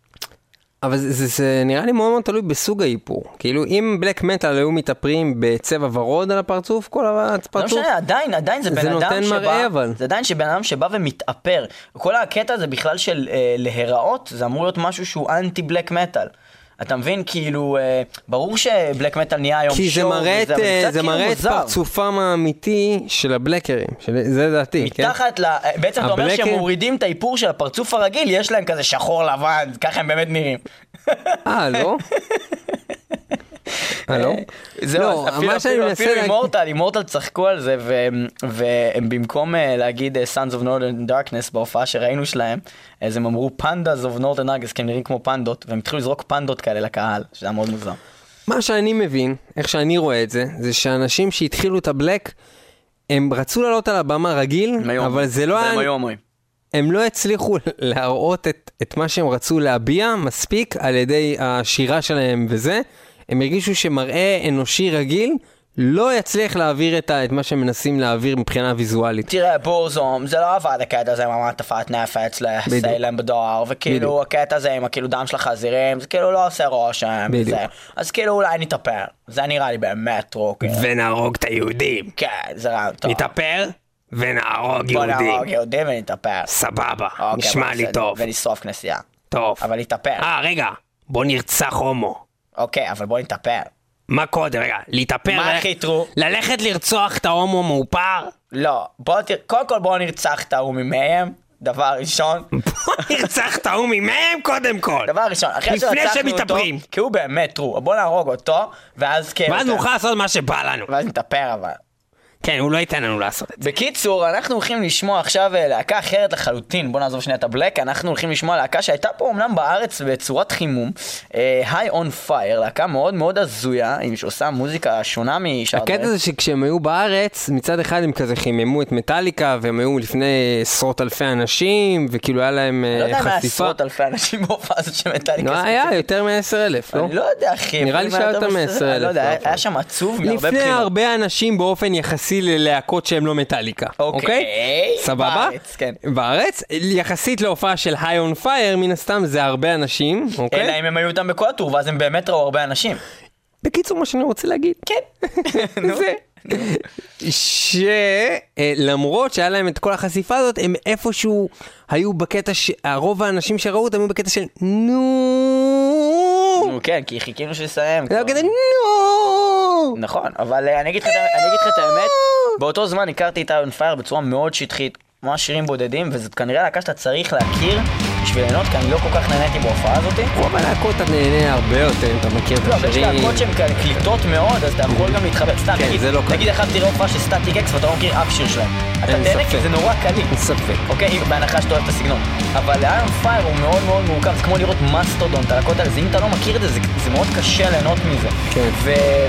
אבל זה, זה, זה נראה לי מאוד מאוד תלוי בסוג האיפור. כאילו, אם בלק מטאל היו מתאפרים בצבע ורוד על הפרצוף, כל לא הפרצוף, משנה, עדיין, עדיין זה זה בן אדם נותן שבא, מראה, אבל. זה עדיין שבן אדם שבא ומתאפר. כל הקטע הזה בכלל של אה, להיראות, זה אמור להיות משהו שהוא אנטי בלק מטאל. אתה מבין? כאילו, אה, ברור שבלק מטאל נהיה היום כי זה שואו מראה את, וזה, אבל אה, קצת זה כאילו מראה את מוזר. פרצופם האמיתי של הבלקרים, של, זה דעתי, כן? מתחת ל... בעצם אתה אומר הבלקר- שהם מורידים את האיפור של הפרצוף הרגיל, יש להם כזה שחור לבן, ככה הם באמת נראים. אה, לא? אה, לא? זהו, לא, אפילו, אפילו, אפילו להגיד- אימורטל, אימורטל צחקו על זה, והם- במקום אה, להגיד אה, Sons of Northern Darkness בהופעה שראינו שלהם, אז הם אמרו Pandas of Northern Darkness, כי הם נראים כמו פנדות, והם התחילו לזרוק פנדות כאלה לקהל, שזה היה מאוד מוזר. מה שאני מבין, איך שאני רואה את זה, זה שאנשים שהתחילו את הבלק, הם רצו לעלות על הבמה רגיל, הם אבל. זה לא היה... היו אומרים. הם לא הצליחו להראות את, את מה שהם רצו להביע מספיק על ידי השירה שלהם וזה. הם הרגישו שמראה אנושי רגיל לא יצליח להעביר את, ה, את מה שהם מנסים להעביר מבחינה ויזואלית. תראה, בורזום, זה לא עבד הקטע הזה עם המעטפת נפץ לסיילם בדואר, וכאילו הקטע הזה עם הכאילו דם של החזירים, זה כאילו לא עושה רושם, בדיוק. וזה. אז כאילו אולי נתאפר, זה נראה לי באמת רוק. ונהרוג את היהודים. כן, זה רעיון טוב. נתאפר ונהרוג בוא נהרוג יהודים ונתאפר. סבבה, אוקיי, בסדר, ונשרוף כנסייה. טוב. אבל נתאפר. אה, רגע, בוא נרצח הומו. אוקיי, אבל בוא נתאפר. מה קודם? רגע, להתאפר? מה הכי טרו? ללכת לרצוח את ההומו מאופר? לא, בוא ת... קודם כל בוא נרצח את ההוא ממיהם, דבר ראשון. בוא נרצח את ההוא ממהם קודם כל. דבר ראשון, אחרי לפני שרצחנו אותו, שמתאפרים. כי הוא באמת טרו, בוא נהרוג אותו, ואז כן... ואז נוכל לעשות מה שבא לנו. ואז נתאפר אבל. כן, הוא לא ייתן לנו לעשות את זה. בקיצור, אנחנו הולכים לשמוע עכשיו אה, להקה אחרת לחלוטין, בוא נעזוב שנייה את הבלק, אנחנו הולכים לשמוע להקה שהייתה פה אמנם בארץ בצורת חימום, High on Fire, להקה מאוד מאוד הזויה, עם שעושה מוזיקה שונה משאר הקטע זה שכשהם היו בארץ, מצד אחד הם כזה חיממו את מטאליקה, והם היו לפני עשרות אלפי אנשים, וכאילו היה להם לא אה, יודע מה חשיפה. עשרות אלפי אנשים בהופעה הזאת של מטאליקה לא, היה. יותר מ-10 אלף, לא? אני לא יודע אחי. נראה לי שהיה יותר מ- מ-10,000 אני לא יודע, היה- בהופעה. היה שם עצוב מהרבה לפני בחינות. הרבה אנשים באופן יחסי ללהקות שהם לא מטאליקה, אוקיי, אוקיי? סבבה? בארץ, כן. בארץ, יחסית להופעה של היי און פייר, מן הסתם זה הרבה אנשים, אלא אוקיי? אם הם היו איתם בכל הטור, ואז הם באמת ראו הרבה אנשים. בקיצור, מה שאני רוצה להגיד, כן. זה שלמרות שהיה להם את כל החשיפה הזאת, הם איפשהו היו בקטע ש... הרוב האנשים שראו אותם היו בקטע של נו. נו, כן, כי חיכינו שיסיים. זה היה. כזה נו. נכון, אבל אה, אני אגיד לך את האמת- באותו זמן הכרתי את High on Fire בצורה מאוד שטחית, ממש שירים בודדים, וזאת כנראה להקה שאתה צריך להכיר בשביל ליהנות, כי אני לא כל כך נהניתי בהופעה הזאתי. רוב הלהקות אתה נהנה הרבה יותר אתה מכיר את לא, אבל יש השירים. להקות שהן כאלה קליטות מאוד, אז אתה יכול גם להתחבר. סתם, כן, נגיד, זה לא אחד תראה הופעה של Static-X ואתה לא מכיר אף שיר שלהם. אתה תהנה. כי זה נורא קליט. אין ספק. אוקיי, בהנחה שאתה אוהב את הסגנון. אבל ל High on Fire הוא מאוד מאוד מורכב, זה כמו לראות מסטודון, את הלהקות האלה, אם אתה לא מכיר את זה, זה, מאוד קשה ליהנות מזה. כן.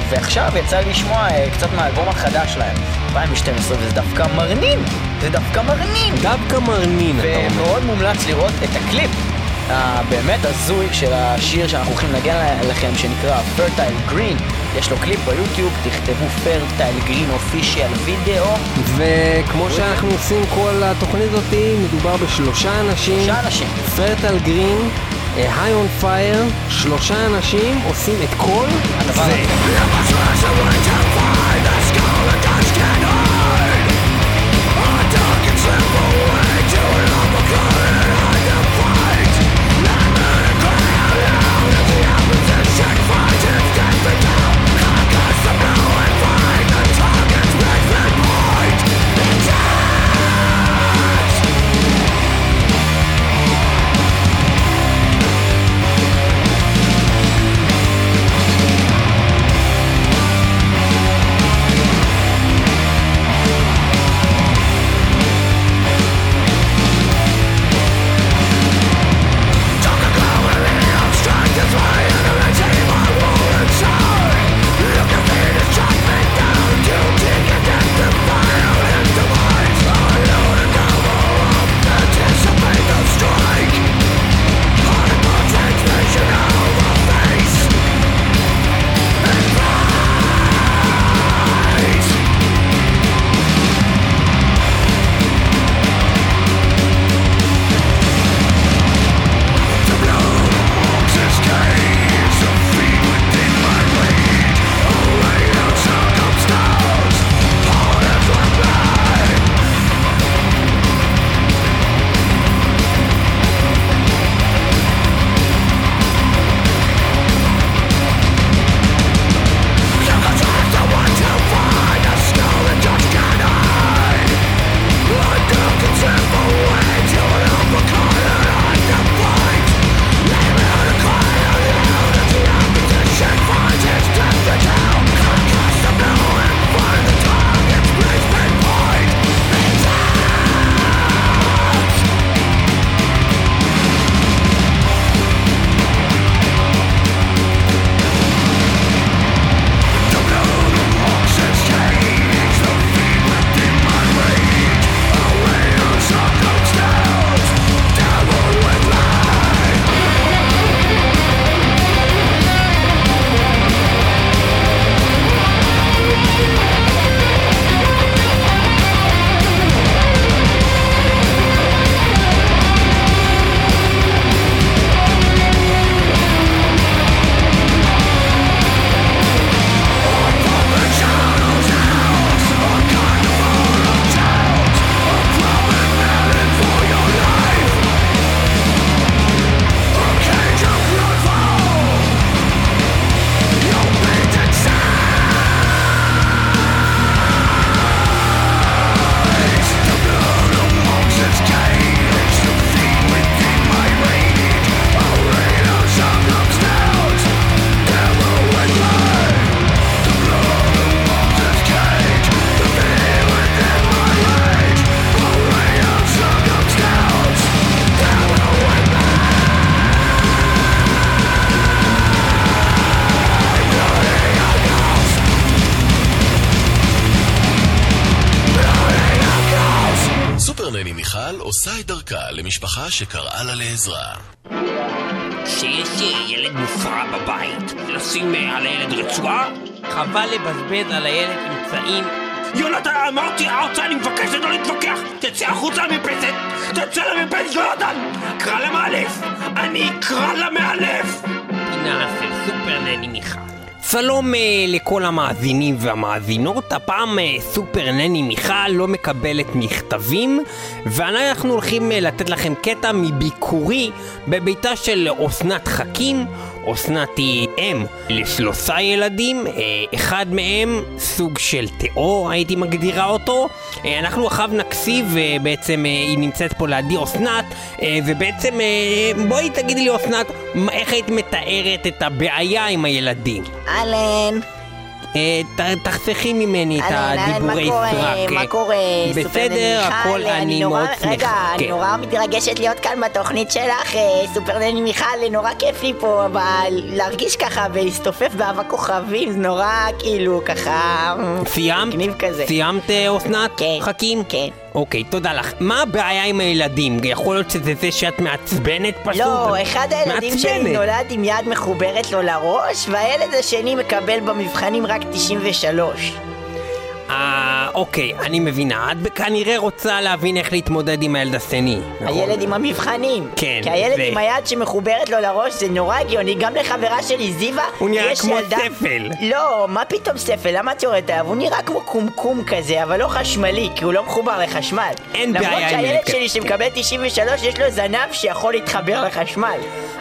ועכשיו יצא לי לשמוע אה, קצת מהאלבום החדש שלהם, 2012, וזה דווקא מרנין, זה דווקא מרנין. דווקא מרנין, אתה אומר. ומאוד מומלץ לראות את הקליפ הבאמת הזוי של השיר שאנחנו הולכים לנגן לכם שנקרא Fertile Green יש לו קליפ ביוטיוב, תכתבו Fertile Green Official Video וכמו שאנחנו עושים כל התוכנית הזאתי, מדובר בשלושה אנשים. שלושה אנשים. Fertile Green, היי און פייר, שלושה אנשים עושים את כל הדבר זה. הזה. לה לעזרה. שיש ילד מופרע בבית, לשים על הילד רצועה? חבל לבזבז על הילד אמצעים שלום אה, לכל המאזינים והמאזינות, הפעם אה, סופר נני מיכל לא מקבלת מכתבים ואנחנו הולכים אה, לתת לכם קטע מביקורי בביתה של אסנת חכים אסנת היא אם לשלושה ילדים, אה, אחד מהם סוג של תיאור הייתי מגדירה אותו אה, אנחנו אחריו נקשיב, אה, בעצם היא נמצאת פה לידי אסנת ובעצם בואי תגידי לי אסנת, איך היית מתארת את הבעיה עם הילדים? ת- תחסכי ממני את אהלן, אהלן, מה הדיבורי קורה? סרק. מה קורה? בסדר? הכל אני נורא- מאוד שמחה. רגע, אני כן. נורא מתרגשת להיות כאן בתוכנית שלך, אה, סופר נני מיכל, נורא כיף לי פה, אבל להרגיש ככה ולהסתופף באבק כוכבים, זה נורא כאילו ככה... סיימת? סיימת אה, אסנת? כן. חכים? כן. אוקיי, תודה לך. מה הבעיה עם הילדים? יכול להיות שזה זה שאת מעצבנת פשוט? לא, אחד הילדים שלי. נולד עם יד מחוברת לו לראש, והילד השני מקבל במבחנים רק 93. אה, אוקיי, אני מבינה. את כנראה רוצה להבין איך להתמודד עם הילד השני. נכון? הילד עם המבחנים. כן, כי הילד זה- עם היד שמחוברת לו לראש זה נורא הגיוני, גם לחברה שלי זיווה, הוא נראה יש כמו ילדה- ספל. לא, מה פתאום ספל? למה את יורדת עליו? הוא נראה כמו קומקום כזה, אבל לא חשמלי, כי הוא לא מחובר לחשמל. אין בעיה עם למרות ילד שהילד. שלי שמקבל 93, יש לו זנב שיכול להתחבר לחשמל.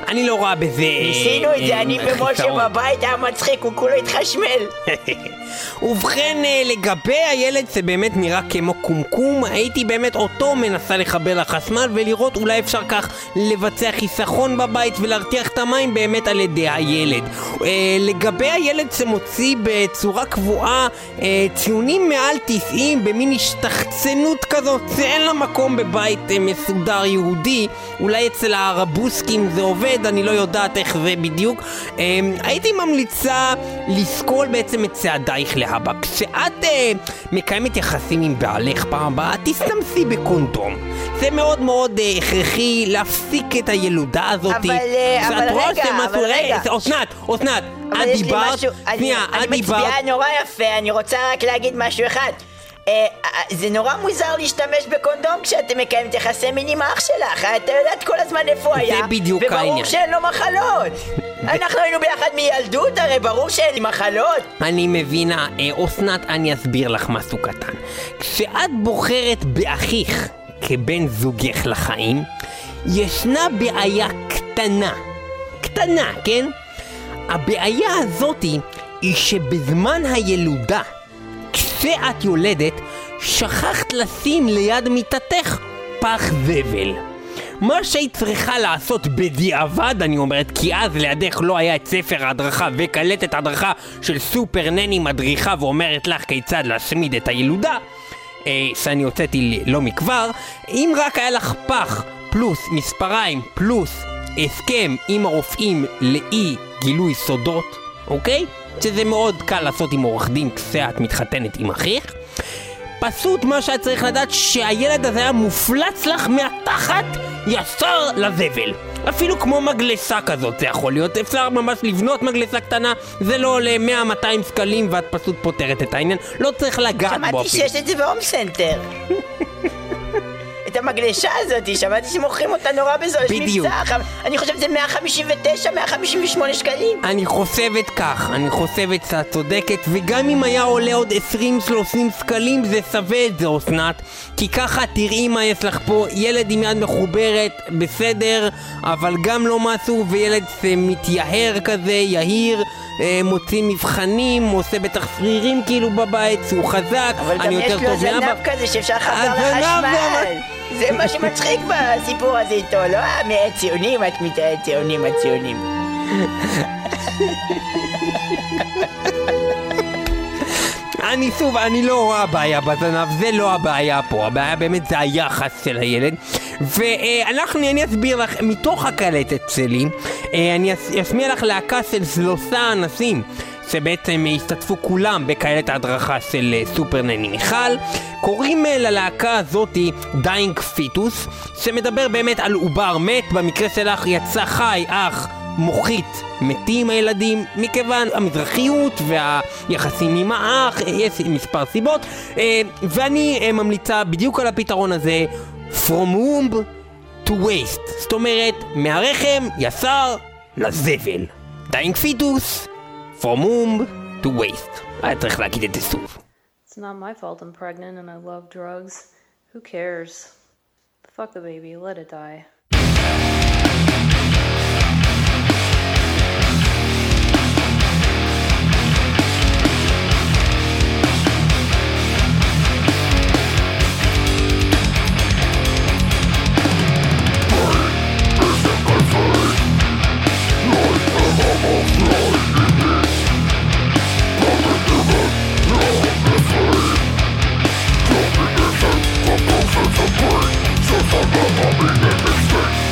אני לא רואה בזה... ניסינו את אה, זה, אני ומשה. בבית, היה מצחיק, הוא כולו התחשמל. ובכן, אה, לגבי הילד זה באמת נראה כמו קומקום, הייתי באמת אותו מנסה לחבר לחשמל ולראות אולי אפשר כך לבצע חיסכון בבית ולהרתיח את המים באמת על ידי הילד. אה, לגבי הילד שמוציא בצורה קבועה אה, ציונים מעל 90 במין השתחצנות כזאת, זה אין לה מקום בבית מסודר יהודי, אולי אצל הערבוסקים זה עובד, אני לא יודעת איך זה בדיוק. הייתי ממליצה לסקול בעצם את צעדייך להבא. כשאת אה, מקיימת יחסים עם בעלך פעם הבאה, תסתמסי בקונדום. זה מאוד מאוד אה, הכרחי להפסיק את הילודה הזאת. אבל, אה, אבל רגע, אבל רגע. אסנת, אסנת, אבל את דיברת, אני- שנייה, את אני דיברת, מצביעה נורא יפה, אני רוצה רק להגיד משהו אחד. אה, אה, זה נורא מוזר להשתמש בקונדום כשאתם מקיימת יחסי מין עם אח שלך, אתה יודעת כל הזמן איפה הוא היה, בדיוק וברור העניין. שאין לו מחלות. אנחנו היינו ביחד מילדות, הרי ברור שאין לי מחלות. אני מבינה, אה, אסנת, אני אסביר לך משהו קטן. כשאת בוחרת באחיך כבן זוגך לחיים, ישנה בעיה קטנה. קטנה, כן? הבעיה הזאתי היא שבזמן הילודה, כשאת יולדת, שכחת לשים ליד מיטתך פח זבל. מה שהיית צריכה לעשות בדיעבד, אני אומרת, כי אז לידך לא היה את ספר ההדרכה וקלטת הדרכה של סופר נני מדריכה ואומרת לך כיצד להשמיד את הילודה, אה, שאני הוצאתי לא מכבר, אם רק היה לך פח פלוס מספריים פלוס הסכם עם הרופאים לאי גילוי סודות, אוקיי? שזה מאוד קל לעשות עם עורך דין כשאת מתחתנת עם אחיך. פשוט מה שאת צריך לדעת שהילד הזה היה מופלט לך מהתחת ישר לזבל. אפילו כמו מגלשה כזאת זה יכול להיות, אפשר ממש לבנות מגלשה קטנה, זה לא עולה 100-200 שקלים ואת פשוט פותרת את העניין, לא צריך לגעת בו שמעתי אפילו. שיש את זה בהום סנטר. המגלשה הזאת, שמעתי שמוכרים אותה נורא בזול, יש בדיוק. מבצע, אני חושב שזה 159, 158 שקלים. אני חושבת כך, אני חושבת שאת צודקת, וגם אם היה עולה עוד 20-30 שקלים זה שווה את זה אסנת, כי ככה תראי מה יש לך פה, ילד עם יד מחוברת, בסדר, אבל גם לא משהו, וילד שמתייהר כזה, יהיר, אה, מוציא מבחנים, עושה בטח שרירים כאילו בבית, שהוא חזק, אבל גם אני יש יותר לו טוב מאבא. זנב כזה שאפשר הזנב לחשמל. זה מה שמצחיק בסיפור הזה איתו, לא הציונים, את מתארת ציונים, הציונים. אני שוב, אני לא רואה בעיה בזנב, זה לא הבעיה פה, הבעיה באמת זה היחס של הילד. ואנחנו, אני אסביר לך, מתוך הקלטת שלי, אה, אני אשמיע לך להקה של שלושה אנשים שבעצם השתתפו כולם בקלטת ההדרכה של אה, סופר נני מיכל. קוראים אה, ללהקה הזאתי Dying Fetus, שמדבר באמת על עובר מת, במקרה שלך יצא חי, אך מוחית מתים הילדים, מכיוון המזרחיות והיחסים עם האח, אה, יש מספר סיבות, ואני ממליצה בדיוק על הפתרון הזה, From womb to waste, זאת אומרת, מהרחם ישר לזבל. Dying Fetus, From womb to waste. היה צריך להגיד את זה It's not my fault I'm pregnant and I love drugs. Who cares? Fuck the baby, let it die. Night of to break. So some of them mistakes.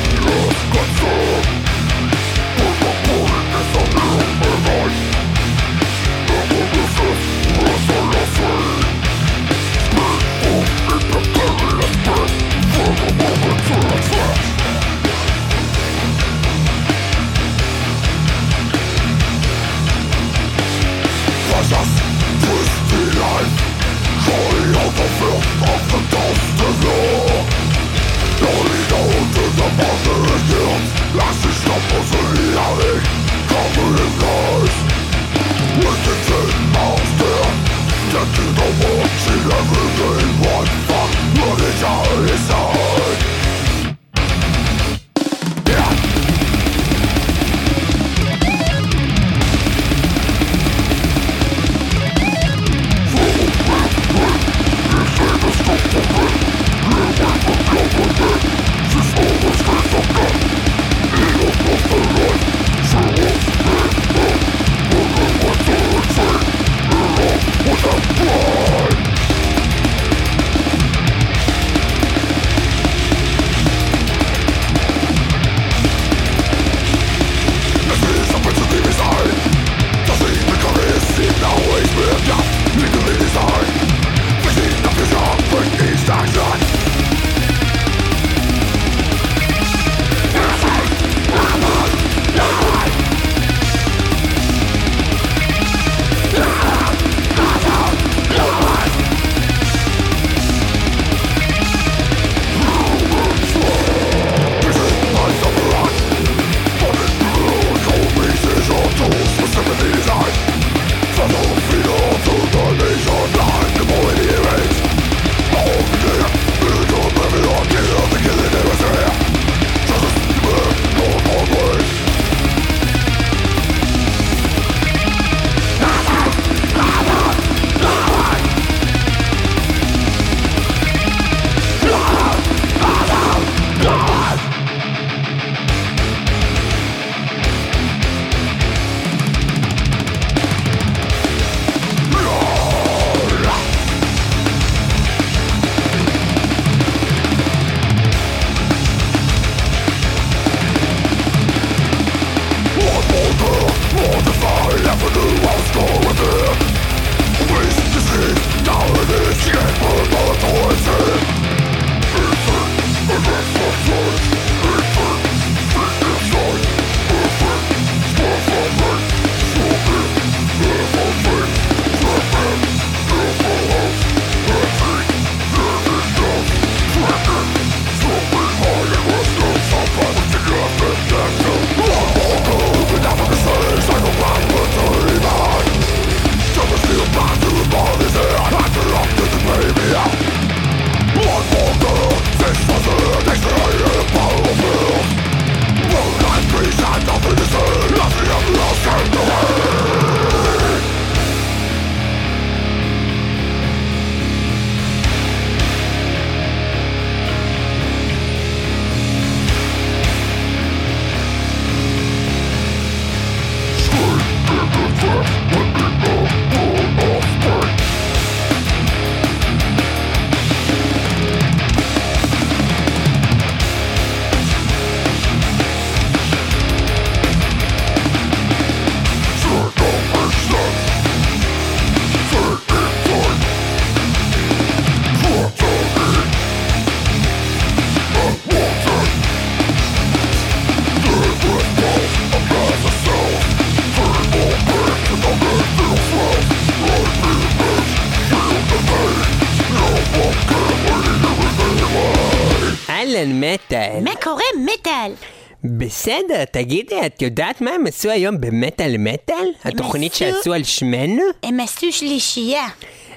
תגידי, את יודעת מה הם עשו היום במטאל מטאל? התוכנית עשו- שעשו על שמנו? הם עשו שלישייה.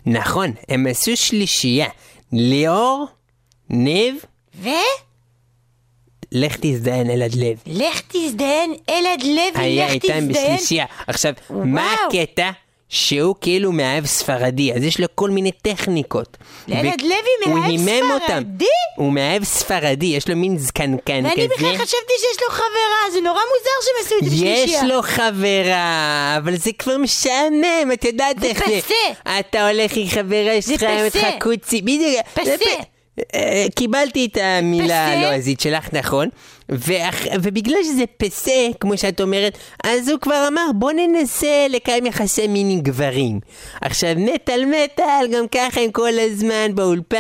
נכון, הם עשו שלישייה. ליאור, ניב, ו? לך תזדיין אלעד לוי. לך תזדיין, אלעד לוי, היה איתם. בשלישייה. עכשיו, מה וואו. הקטע? שהוא כאילו מאהב ספרדי, אז יש לו כל מיני טכניקות. לאלעד ו- לוי מאהב. ספרדי? הוא מאהב ספרדי, יש לו מין זקנקן כזה. ואני בכלל חשבתי שיש לו חברה, זה נורא מוזר שהם עשו את זה בשלישייה. יש לו חברה, אבל זה כבר משעמם, את יודעת זה איך פסה. אתה הולך עם חברה שלך, עם אותך. קוצי, בדיוק. פסה. זה אה, קיבלתי את המילה. הלועזית שלך, נכון. ואח- ובגלל שזה פסה, כמו שאת אומרת, אז הוא כבר אמר, בוא ננסה לקיים יחסי מין עם גברים. עכשיו, מטאל מטאל, גם ככה הם כל הזמן באולפן,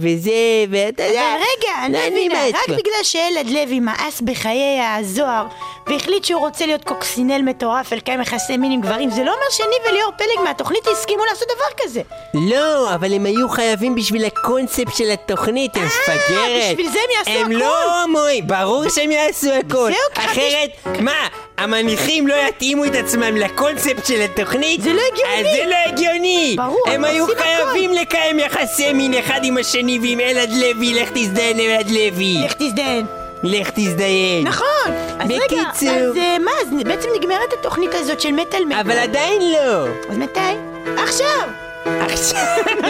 וזה, ואתה יודע... רגע, אני מבינה, רק כבר. בגלל שאלעד לוי מאס בחיי הזוהר והחליט שהוא רוצה להיות קוקסינל מטורף ולקיים יחסי מין עם גברים, זה לא אומר שאני וליאור פלג מהתוכנית הסכימו לעשות דבר כזה. לא, אבל הם היו חייבים בשביל הקונספט של התוכנית, הם מפגרת. אה, בשביל זה הם יעשו הם הכל. לא הומואים, ברור שהם יעשו הכל. אחרת, מה, המניחים לא יתאימו את עצמם לקונספט של התוכנית? זה לא הגיוני. אז זה לא הגיוני. ברור, הם היו חייבים לקיים יחסי מין אחד עם השני ועם אלעד לוי, לך תזדיין אלעד לוי. לך תזדיין. לך תזדיין. נכון. אז רגע, בקיצור. אז אה, מה, אז בעצם נגמרת התוכנית הזאת של מטאל מטאל. אבל עדיין לא. אז מתי? עכשיו. עכשיו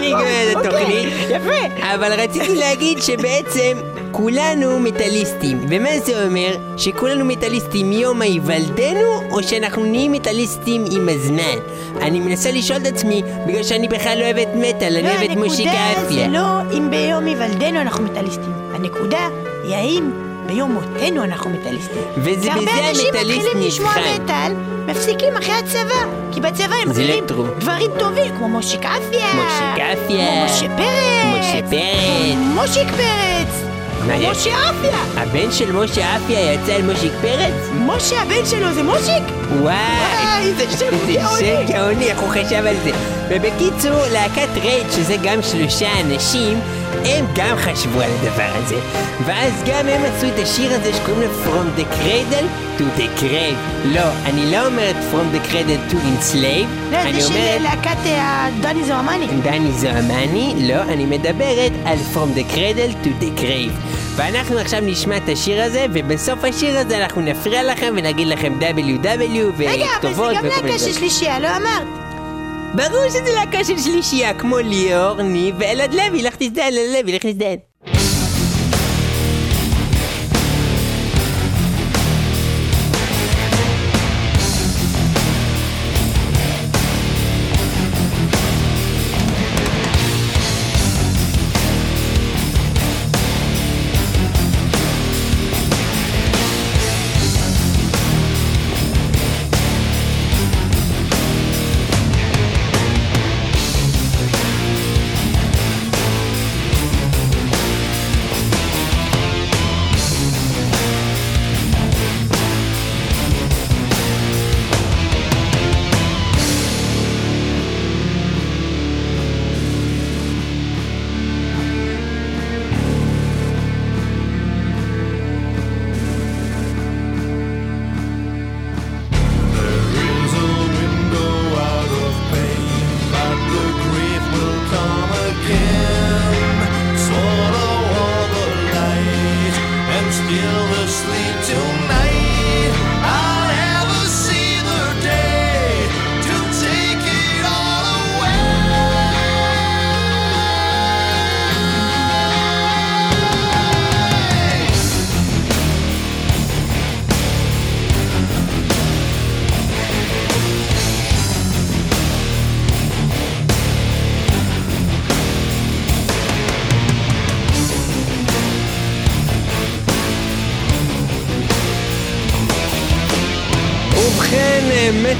נגמרת התוכנית. אוקיי, יפה. אבל רציתי להגיד שבעצם כולנו מטאליסטים. ומה זה אומר? שכולנו מטאליסטים מיום היוולדנו, או שאנחנו נהיים מטאליסטים עם הזמן? אני מנסה לשאול את עצמי, בגלל שאני בכלל לא אוהבת מטאל, אני אוהבת מושיק הנקודה זה אפיה. לא אם ביום היוולדנו אנחנו מטאליסטים. הנקודה היא האם ביום מותנו אנחנו מטאליסטים. וזה בזה אנשים המטאליסט מתחילים לשמוע נבחן. מטאל, מפסיקים אחרי הצבא. כי בצבא הם זה אלקטרו. דברים טובים, כמו מושיק אפיה. מושיק אפיה. כמו משה פרץ. משה פרץ. מושיק פרץ. משה אפיה. הבן של משה אפיה יצא על מושיק פרץ? משה הבן שלו זה מושיק? וואי, וואי, זה שם זה גאוני. שם גאוני, איך הוא חשב על זה. ובקיצור, להקת רייד, שזה גם שלושה אנשים, הם גם חשבו על הדבר הזה. ואז גם הם עשו את השיר הזה שקוראים לו From the Cradle to the Grave. לא, אני לא אומרת From the Cradle to Enslave, לא, זה של אומרת... להקת אה, דני זוהמני. דני זוהמני, לא, אני מדברת על From the Cradle to the Grave. ואנחנו עכשיו נשמע את השיר הזה, ובסוף השיר הזה אנחנו נפריע לכם ונגיד לכם WW רגע, אבל זה וכתובות גם וכל מיני להקה של דברים. שלישייה, לא אמרת. ברור שזה להקה של שלישייה, כמו ליאור, ניב ואלעד לוי, לך תזדיין, אלעד לוי, לך תזדיין.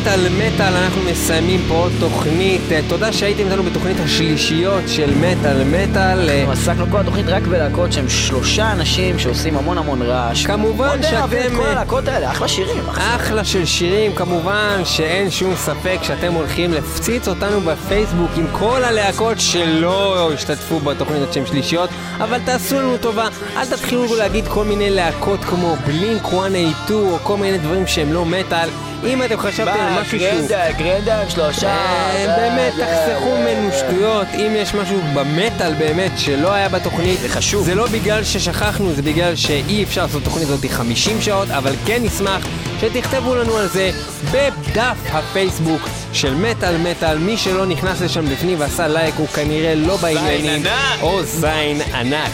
מטאל מטאל, אנחנו מסיימים פה עוד תוכנית. אה, תודה שהייתם איתנו בתוכנית השלישיות של מטאל מטאל. אה, אנחנו עסקנו כל התוכנית רק בלהקות שהם שלושה אנשים שעושים המון המון רעש. כמובן מאוד אוהבים שאתם, את כל אה, הלהקות האלה, אחלה שירים. אחלה של שירים, כמובן שאין שום ספק שאתם הולכים להפציץ אותנו בפייסבוק עם כל הלהקות שלא השתתפו בתוכנית שהן שלישיות, אבל תעשו לנו טובה, אל תתחילו להגיד כל מיני להקות כמו בלינק 182 או כל מיני דברים שהם לא מטאל. אם אתם חשבתם על משהו שהוא... גרנדה, גרנדה, שלושה. אה, זה- באמת, תחסכו ממנו שטויות. אם יש משהו במטאל באמת שלא היה בתוכנית, זה חשוב. זה לא בגלל ששכחנו, זה בגלל שאי אפשר לעשות תוכנית הזאת 50 שעות, אבל כן נשמח שתכתבו לנו על זה בדף הפייסבוק של מטאל מטאל. מי שלא נכנס לשם בפנים ועשה לייק הוא כנראה לא בעניינים, ענק. או זין ענק.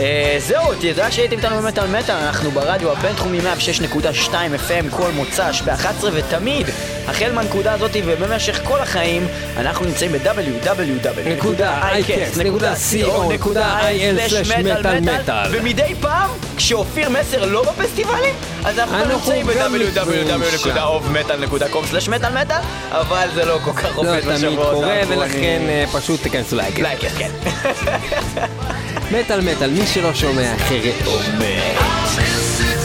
אה, זהו, תודה שהייתם איתנו במטאל מטאל, אנחנו ברדיו הבינתחומי 106.2 FM כל מוצ"ש ב-11 ותמיד, החל מהנקודה הזאת ובמשך כל החיים, אנחנו נמצאים ב-www.icast.co.il/מטאל ומדי פעם, כשאופיר מסר לא בפסטיבלים, אז אנחנו נמצאים גם ב-www.ovmetal.com/מטאל מטאל, אבל זה לא כל כך לא עובד תמיד בשבועות קורה, האחרונים. ולכן אה, פשוט תיכנסו לייק. לייקס, כן. מטאל מטאל, מי שלא שומע אחרת אומר.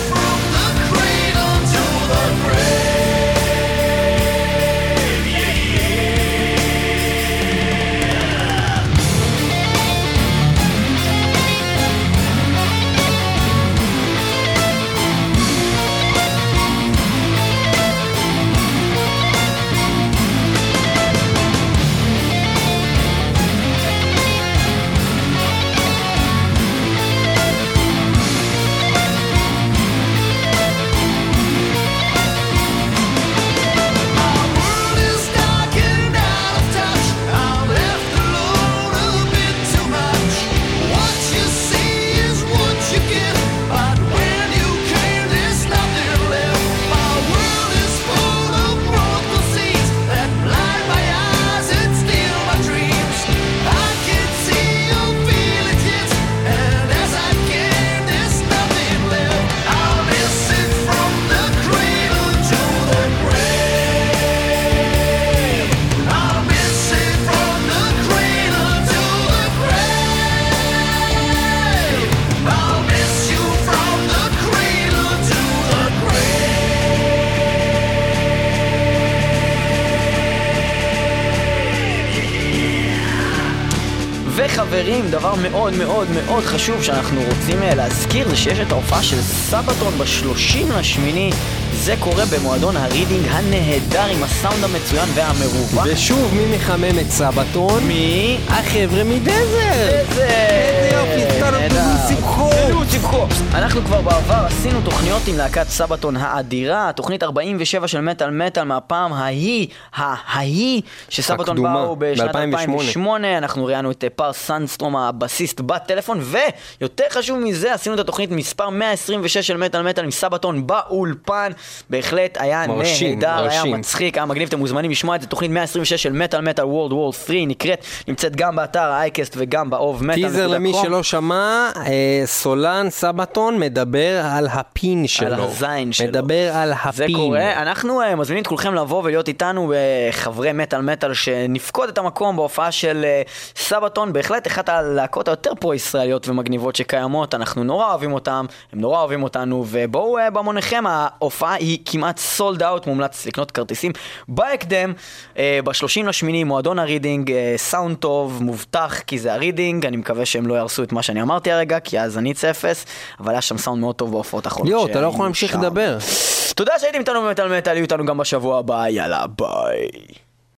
מאוד מאוד מאוד חשוב שאנחנו רוצים אה, להזכיר זה שיש את ההופעה של סבתון ב-30 לשמיני זה קורה במועדון הרידינג הנהדר עם הסאונד המצוין והמרווח ושוב, מי מחמם את סבתון? מי? החבר'ה מדזר! איזה... אנחנו כבר בעבר עשינו תוכניות עם להקת סבתון האדירה, תוכנית 47 של מטאל מטאל מהפעם ההיא, ההיא, שסבתון באו בשנת ב-2008. 2008, אנחנו ראיינו את אה, פר סנסטרום הבסיסט בטלפון, ויותר חשוב מזה, עשינו את התוכנית מספר 126 של מטאל מטאל עם סבתון באולפן, בהחלט היה נהדר, היה. מצחיק, היה מגניב, אתם מוזמנים לשמוע את זה, תוכנית 126 של מטאל מטאל וורלד וור 3 נקראת, נמצאת גם באתר האייקסט וגם באוב מטאל. טיזר למי שלא שמע, אה, סולן סבתון מדבר על הפין שלו. הזין שלו. מדבר על זה הפין. קורה, אנחנו uh, מזמינים את כולכם לבוא ולהיות איתנו אה, חברי מטאל מטאל שנפקוד את המקום בהופעה של Sabaton, בהחלט אחת הלהקות היותר פרו-ישראליות ומגניבות שקיימות, אנחנו נורא אוהבים אותם, הם נורא אוהבים אותנו, ובואו בהמוניכם, ההופעה היא כמעט sold out, מומלץ לקנות כרטיסים בהקדם, אה, ב-30 לשמיני, מועדון הרידינג, סאונד טוב, מובטח, כי זה הרידינג, אני מקווה שהם לא יהרסו את מה שאני אמרתי הרגע, כי אז אני אצא אפס, אבל היה שם סאונד מאוד טוב בהופעות האחרונות. ליאור, אתה לא יכול להמשיך. לדבר. תודה שהייתם איתנו במטאל מטאל, יהיו איתנו גם בשבוע הבא, יאללה ביי.